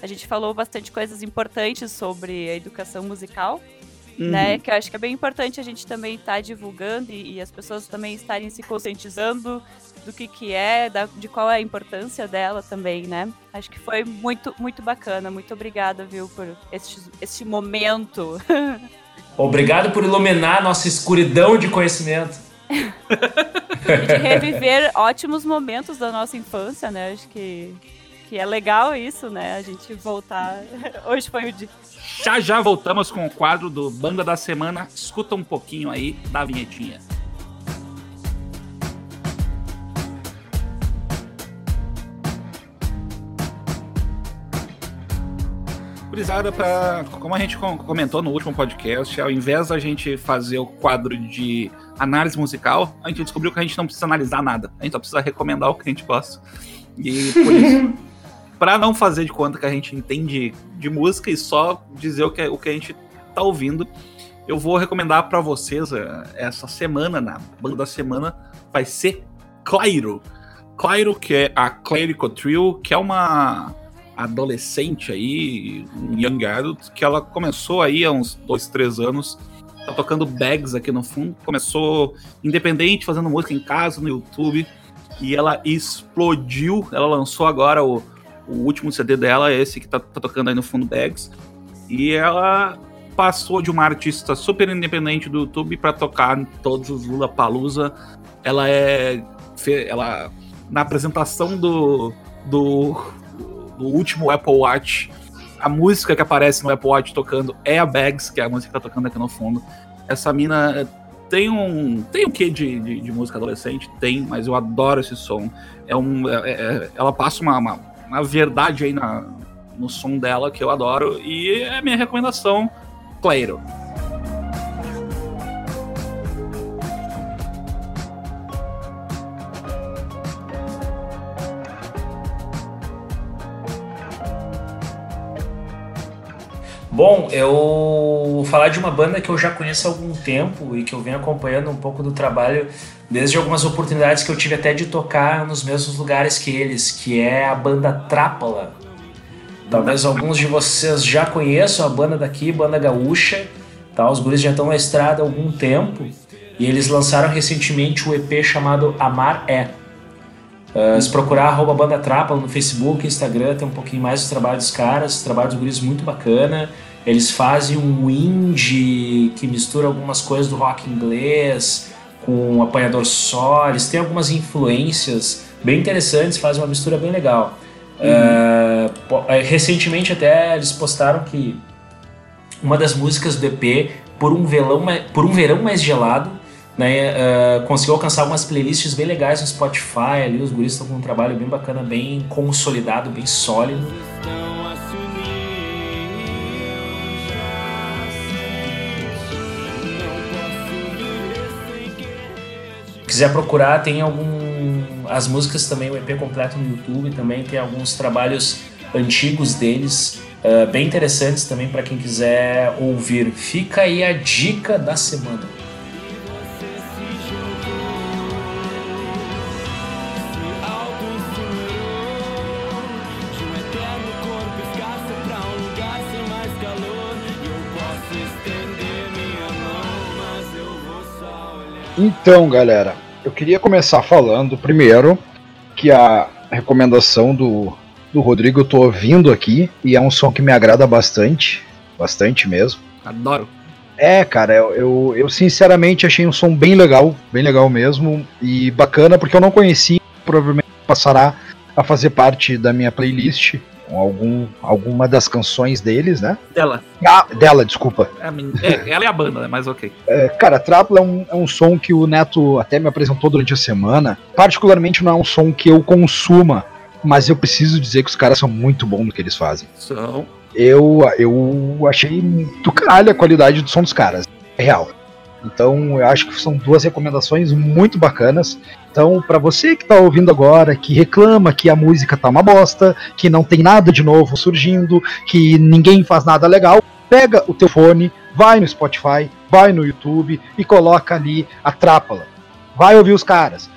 A gente falou bastante coisas importantes sobre a educação musical, né? Que eu acho que é bem importante a gente também estar divulgando e, e as pessoas também estarem se conscientizando do que que é, da- de qual é a importância dela também, né? Acho que foi muito, muito bacana. Muito obrigada, viu, por este, este momento. Obrigado por iluminar nossa escuridão de conhecimento. e de reviver ótimos momentos da nossa infância, né? Acho que que é legal isso, né? A gente voltar. Hoje foi o dia. Já já voltamos com o quadro do Banda da Semana. Escuta um pouquinho aí da vinhetinha. Gurizada, pra, como a gente com- comentou no último podcast, ao invés da gente fazer o quadro de análise musical, a gente descobriu que a gente não precisa analisar nada. A gente só precisa recomendar o que a gente gosta. E por isso, pra não fazer de conta que a gente entende de música e só dizer o que, o que a gente tá ouvindo, eu vou recomendar pra vocês eh, essa semana, na banda da semana, vai ser Clairo. Clairo, que é a Clerical Trio, que é uma adolescente aí, um young adult, que ela começou aí há uns dois, três anos, tá tocando bags aqui no fundo, começou independente, fazendo música em casa, no YouTube, e ela explodiu, ela lançou agora o, o último CD dela, esse que tá, tá tocando aí no fundo bags, e ela passou de uma artista super independente do YouTube para tocar em todos os Lula Palusa. Ela é. Ela. Na apresentação do. do. Do último Apple Watch, a música que aparece no Apple Watch tocando é a Bags, que é a música que tá tocando aqui no fundo. Essa mina tem um. Tem o quê de, de, de música adolescente? Tem, mas eu adoro esse som. É um. é- é- ela passa uma, uma, uma verdade aí na, no som dela que eu adoro. E é a minha recomendação. Clairo. Bom, eu vou falar de uma banda que eu já conheço há algum tempo e que eu venho acompanhando um pouco do trabalho desde algumas oportunidades que eu tive até de tocar nos mesmos lugares que eles, que é a banda Trápala. Talvez alguns de vocês já conheçam a banda daqui, banda gaúcha. Tá? Os guris já estão na estrada há algum tempo e eles lançaram recentemente o EP chamado Amar É. Uh, se procurar arroba Banda Trápala no Facebook, Instagram, tem um pouquinho mais do trabalho dos caras, trabalho dos guris muito bacana. Eles fazem um indie que mistura algumas coisas do rock inglês com um apanhador só. Eles têm algumas influências bem interessantes, fazem uma mistura bem legal. Uh, po- eh, recentemente até eles postaram que uma das músicas do EP, Por um, velão, por um Verão Mais Gelado, né, uh, conseguiu alcançar algumas playlists bem legais no Spotify. Ali, os guris estão com um trabalho bem bacana, bem consolidado, bem sólido. Quiser procurar, tem algum. As músicas também, o EP completo no YouTube também, tem alguns trabalhos antigos deles, eh, bem interessantes também para quem quiser ouvir. Fica aí a dica da semana. Então, galera, eu queria começar falando primeiro que a recomendação do, do Rodrigo eu tô ouvindo aqui e é um som que me agrada bastante, bastante mesmo. Adoro. É, cara, eu, eu, eu sinceramente achei um som bem legal, bem legal mesmo e bacana porque eu não conhecia, provavelmente passará a fazer parte da minha playlist algum, alguma das canções deles, né? Dela. Ah, dela, desculpa. É, é, ela é a banda, né? Mas ok. É, cara, Trápula é um, é um som que o Neto até me apresentou durante a semana. Particularmente não é um som que eu consuma, mas eu preciso dizer que os caras são muito bons no que eles fazem. São. Eu, eu achei do caralho a qualidade do som dos caras. É real. Então eu acho que são duas recomendações muito bacanas. Então, pra você que tá ouvindo agora, que reclama que a música tá uma bosta, que não tem nada de novo surgindo, que ninguém faz nada legal, pega o teu fone, vai no Spotify, vai no YouTube e coloca ali a Trápala. Vai ouvir os caras.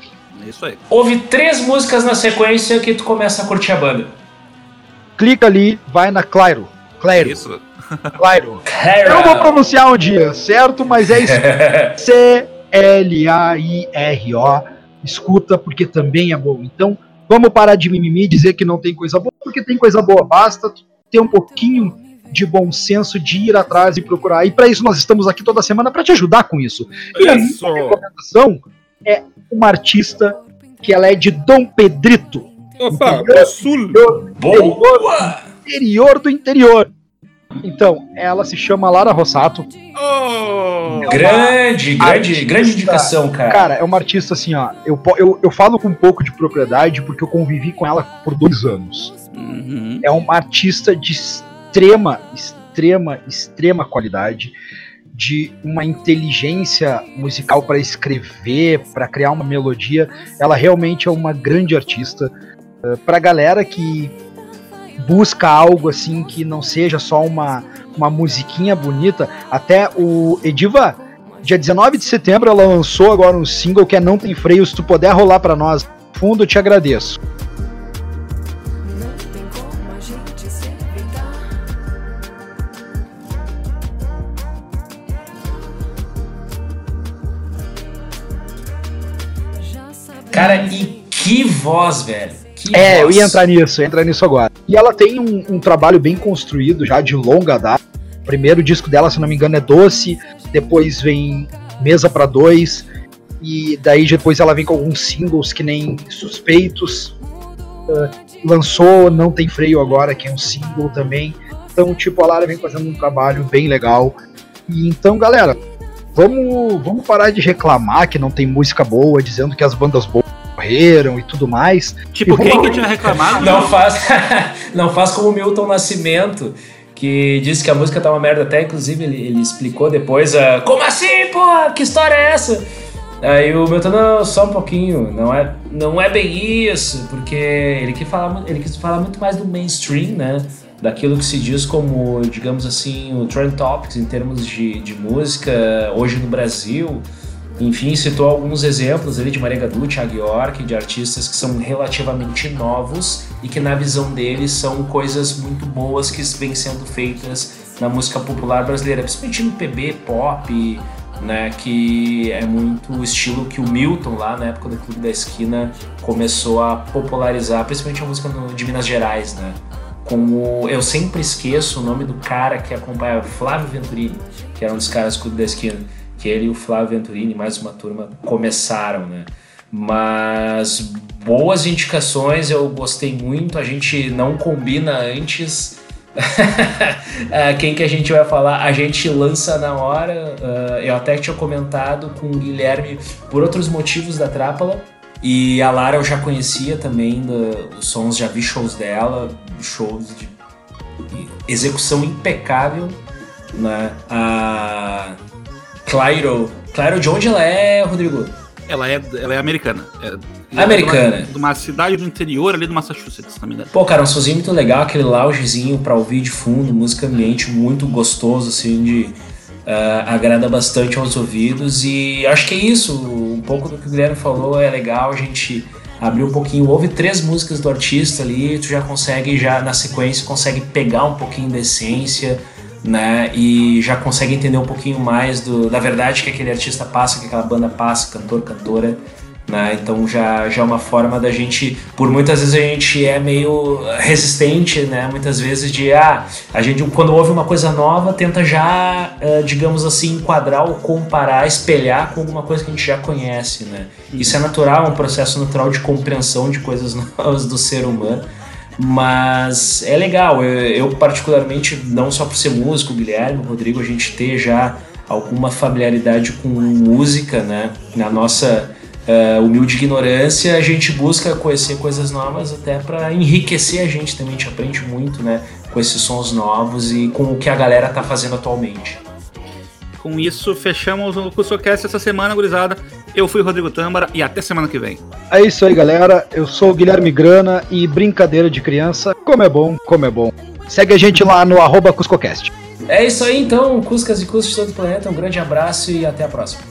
É isso aí. Ouve três músicas na sequência que tu começa a curtir a banda. Clica ali, vai na Clairo. Clairo. Isso. Clairo. Eu não vou pronunciar um dia, certo? Mas é isso. C-L-A-I-R-O. Escuta, porque também é bom. Então, vamos parar de mimimi e dizer que não tem coisa boa, porque tem coisa boa. Basta ter um pouquinho de bom senso de ir atrás e procurar. E para isso nós estamos aqui toda semana para te ajudar com isso. E a minha recomendação é uma artista que ela é de Dom Pedrito. Opa, é sul. Boa! Interior do interior. Então, ela se chama Lara Rossato. Oh! Grande, grande, artista- grande indicação, cara. Cara, é uma artista assim, ó. Eu, eu, eu falo com um pouco de propriedade porque eu convivi com ela por dois anos. Uhum. É uma artista de extrema, extrema, extrema qualidade, de uma inteligência musical para escrever, para criar uma melodia. Ela realmente é uma grande artista. Uh, pra galera que busca algo assim que não seja só uma, uma musiquinha bonita, até o Ediva, dia 19 de setembro, ela lançou agora um single que é Não Tem Freio. Se tu puder rolar pra nós, fundo, eu te agradeço. Cara, e que voz, velho. Que É, eu voz. ia entrar nisso, eu ia entrar nisso agora. E ela tem um, um trabalho bem construído já de longa data. O primeiro disco dela, se não me engano, é Doce, depois vem Mesa pra Dois, e daí depois ela vem com alguns singles que nem Suspeitos. Ah, lançou Não Tem Freio agora, que é um single também. Então, tipo, a Lara vem fazendo um trabalho bem legal. E então, galera, vamos, vamos parar de reclamar que não tem música boa, dizendo que as bandas boas morreram e tudo mais. Tipo, quem que tinha reclamado? Não faz, não faz como o Milton Nascimento, que disse que a música tá uma merda. Até, inclusive, ele, ele explicou depois, ah, como assim, pô? Que história é essa? Aí o Milton, não, só um pouquinho, não é, não é bem isso, porque ele quis, falar, ele quis falar muito mais do mainstream, né? Daquilo que se diz como, digamos assim, o trend topics em termos de, de música hoje no Brasil. Enfim, citou alguns exemplos ali de Maria Gadu, Thiago York, de artistas que são relativamente novos e que na visão deles são coisas muito boas que vêm sendo feitas na música popular brasileira, principalmente no PB, pop, né, que é muito o estilo que o Milton lá na época do Clube da Esquina começou a popularizar, principalmente a música de Minas Gerais, né? Com o, eu sempre esqueço o nome do cara que acompanhava, Flávio Venturini, que era um dos caras do Clube da Esquina que ele e o Flávio Venturini, mais uma turma, começaram, né? Mas boas indicações, eu gostei muito. A gente não combina antes ah, quem que a gente vai falar. A gente lança na hora. ah, eu até tinha comentado com o Guilherme por outros motivos da Trápala. E a Lara eu já conhecia também os sons, já vi shows dela, shows de execução impecável. Né? Clairo. Clairo, de onde ela é, Rodrigo? Ela é, ela é americana. É, Americana. De uma, de uma cidade do interior ali do Massachusetts, me engano. Pô, cara, um sonzinho muito legal, aquele loungezinho pra ouvir de fundo, música ambiente muito gostoso, assim, de. ah, agrada bastante aos ouvidos e acho que é isso. Um pouco do que o Guilherme falou é legal a gente abrir um pouquinho. Ouve três músicas do artista ali, tu já consegue, já na sequência, consegue pegar um pouquinho da essência, né? E já consegue entender um pouquinho mais do, da verdade que aquele artista passa, que aquela banda passa, cantor, cantora. Né? Então já, já é uma forma da gente, por muitas vezes a gente é meio resistente, né? Muitas vezes de ah, a gente quando ouve uma coisa nova tenta já, eh, digamos assim, enquadrar ou comparar, espelhar com alguma coisa que a gente já conhece, né? Isso é natural, é um processo natural de compreensão de coisas novas do ser humano. Mas é legal, eu, eu particularmente, não só por ser músico, Guilherme, Rodrigo, a gente ter já alguma familiaridade com música, né? Na nossa eh, humilde ignorância, a gente busca conhecer coisas novas até para enriquecer a gente também. A gente aprende muito, né? Com esses sons novos e com o que a galera tá fazendo atualmente. Com isso, fechamos o CuscoCast essa semana, gurizada. Eu fui Rodrigo Tâmara e até semana que vem. É isso aí, galera. Eu sou o Guilherme Grana e brincadeira de criança, como é bom, como é bom. Segue a gente lá no arroba CuscoCast. É isso aí então, Cuscas e Cuscos de todo o planeta. Um grande abraço e até a próxima.